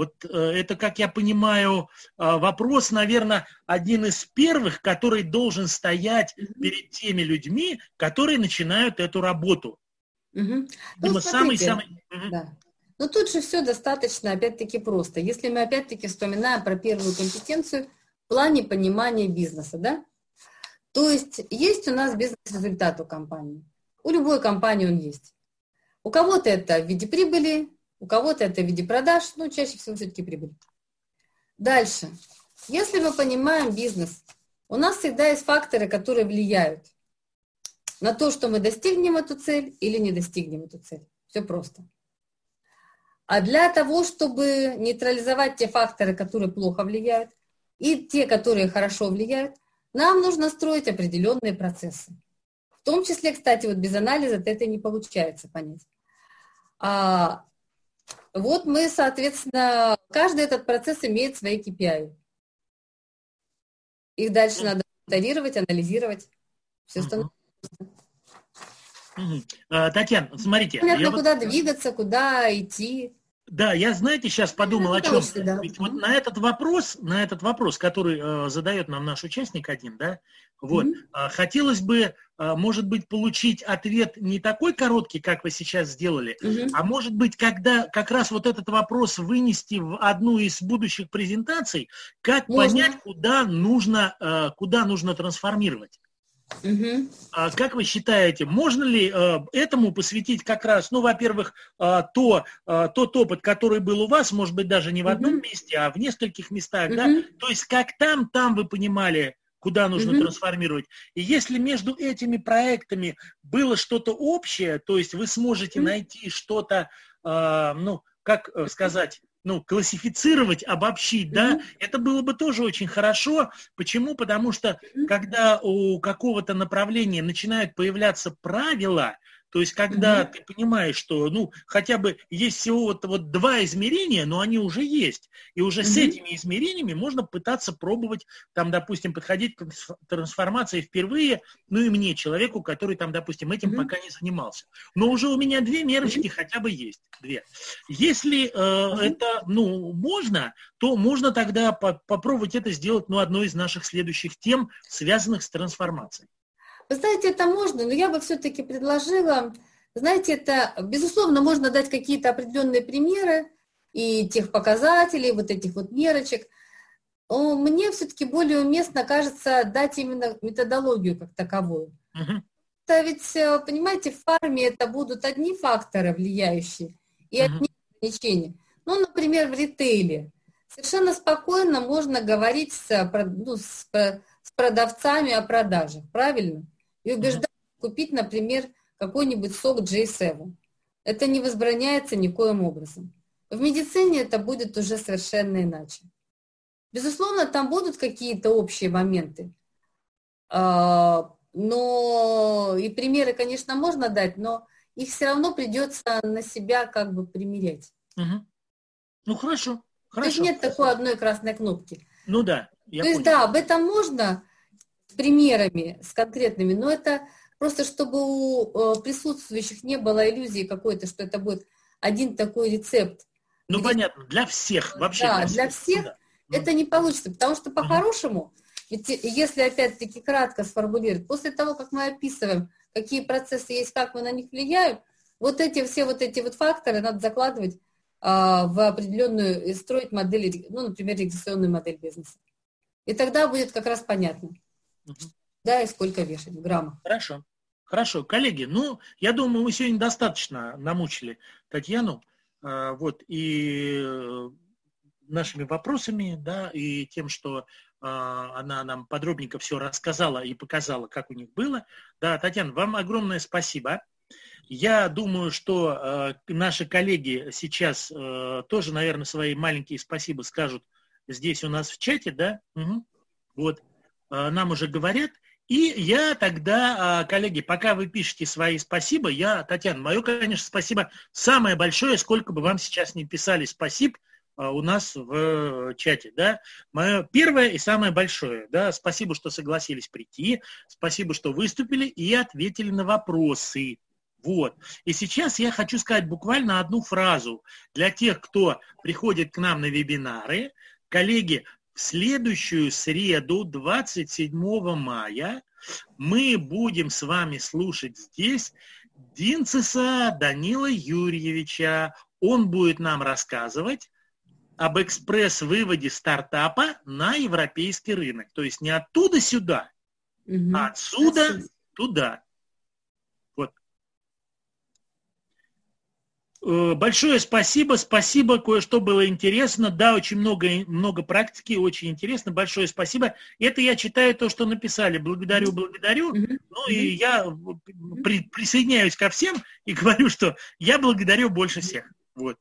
Вот э, это, как я понимаю, э, вопрос, наверное, один из первых, который должен стоять перед теми людьми, которые начинают эту работу. Угу. Ну, самый, самый... Да. Но тут же все достаточно, опять-таки, просто. Если мы, опять-таки, вспоминаем про первую компетенцию в плане понимания бизнеса, да? То есть есть у нас бизнес-результат у компании. У любой компании он есть. У кого-то это в виде прибыли, у кого-то это в виде продаж, но чаще всего все-таки прибыль. Дальше. Если мы понимаем бизнес, у нас всегда есть факторы, которые влияют на то, что мы достигнем эту цель или не достигнем эту цель. Все просто. А для того, чтобы нейтрализовать те факторы, которые плохо влияют, и те, которые хорошо влияют, нам нужно строить определенные процессы. В том числе, кстати, вот без анализа это не получается понять. А вот мы, соответственно, каждый этот процесс имеет свои KPI. Их дальше надо мониторировать, анализировать. Все становится. А, Татьяна, смотрите. Понятно, я куда вот... двигаться, куда идти. Да, я, знаете, сейчас подумал о чем. Да. Ведь вот на этот вопрос, на этот вопрос, который э, задает нам наш участник один, да, вот, mm-hmm. э, хотелось бы, э, может быть, получить ответ не такой короткий, как вы сейчас сделали, mm-hmm. а может быть, когда как раз вот этот вопрос вынести в одну из будущих презентаций, как Можно. понять, куда нужно, э, куда нужно трансформировать. Угу. А как вы считаете, можно ли э, этому посвятить как раз, ну, во-первых, э, то, э, тот опыт, который был у вас, может быть, даже не в одном угу. месте, а в нескольких местах, угу. да? То есть как там, там вы понимали, куда нужно угу. трансформировать. И если между этими проектами было что-то общее, то есть вы сможете угу. найти что-то, э, ну, как э, сказать, ну, классифицировать, обобщить, mm-hmm. да, это было бы тоже очень хорошо. Почему? Потому что mm-hmm. когда у какого-то направления начинают появляться правила, то есть, когда mm-hmm. ты понимаешь, что, ну, хотя бы есть всего вот, вот два измерения, но они уже есть. И уже mm-hmm. с этими измерениями можно пытаться пробовать, там, допустим, подходить к трансформации впервые, ну и мне, человеку, который там, допустим, этим mm-hmm. пока не занимался. Но уже у меня две мерочки mm-hmm. хотя бы есть. Две. Если э, mm-hmm. это, ну, можно, то можно тогда по- попробовать это сделать, ну, одной из наших следующих тем, связанных с трансформацией. Вы знаете, это можно, но я бы все-таки предложила, знаете, это, безусловно, можно дать какие-то определенные примеры и тех показателей, вот этих вот мерочек. Но мне все-таки более уместно, кажется, дать именно методологию как таковую. uh Это ведь, э, понимаете, в фарме это будут одни факторы влияющие и uh одни ограничения. Ну, например, в ритейле. Совершенно спокойно можно говорить с, ну, с, с продавцами о продажах, правильно? И убеждать mm-hmm. купить, например, какой-нибудь сок J7. Это не возбраняется никоим образом. В медицине это будет уже совершенно иначе. Безусловно, там будут какие-то общие моменты. А, но и примеры, конечно, можно дать, но их все равно придется на себя как бы примерять. Угу. Ну хорошо. хорошо. То есть нет такой одной красной кнопки. Ну да. Я То есть да, об этом можно, с примерами, с конкретными, но это просто чтобы у э, присутствующих не было иллюзии какой-то, что это будет один такой рецепт. Ну где... понятно, для всех вообще. Да, для всех, да. это не получится, потому что по-хорошему, ведь если опять-таки кратко сформулировать, после того, как мы описываем, какие процессы есть, как мы на них влияем, вот эти все вот эти вот факторы надо закладывать а, в определенную, строить модель, ну, например, регистрационную модель бизнеса. И тогда будет как раз понятно. Да, и сколько вешать в граммах. Хорошо. Хорошо, коллеги, ну, я думаю, мы сегодня достаточно намучили Татьяну, э, вот, и э, нашими вопросами, да, и тем, что э, она нам подробненько все рассказала и показала, как у них было. Да, Татьяна, вам огромное спасибо. Я думаю, что э, наши коллеги сейчас э, тоже, наверное, свои маленькие спасибо скажут здесь у нас в чате, да? Угу. Вот. Э, нам уже говорят. И я тогда, э, коллеги, пока вы пишете свои спасибо, я, Татьяна, мое, конечно, спасибо самое большое, сколько бы вам сейчас не писали спасибо э, у нас в чате, да, мое первое и самое большое, да, спасибо, что согласились прийти, спасибо, что выступили и ответили на вопросы. Вот. И сейчас я хочу сказать буквально одну фразу для тех, кто приходит к нам на вебинары. Коллеги, в следующую среду, 27 мая, мы будем с вами слушать здесь Динцеса Данила Юрьевича. Он будет нам рассказывать об экспресс-выводе стартапа на европейский рынок. То есть не оттуда сюда, угу. а отсюда туда. Большое спасибо, спасибо, кое-что было интересно. Да, очень много, много практики, очень интересно. Большое спасибо. Это я читаю то, что написали. Благодарю, благодарю. Ну и я при, присоединяюсь ко всем и говорю, что я благодарю больше всех. Вот.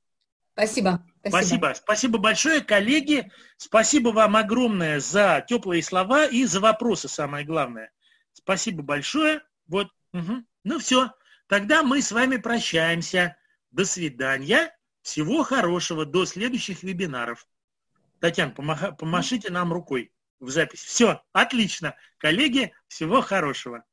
Спасибо. Спасибо. Спасибо. Спасибо большое, коллеги. Спасибо вам огромное за теплые слова и за вопросы, самое главное. Спасибо большое. Вот. Угу. Ну все. Тогда мы с вами прощаемся. До свидания. Всего хорошего. До следующих вебинаров. Татьяна, помаха, помашите нам рукой в запись. Все, отлично. Коллеги, всего хорошего.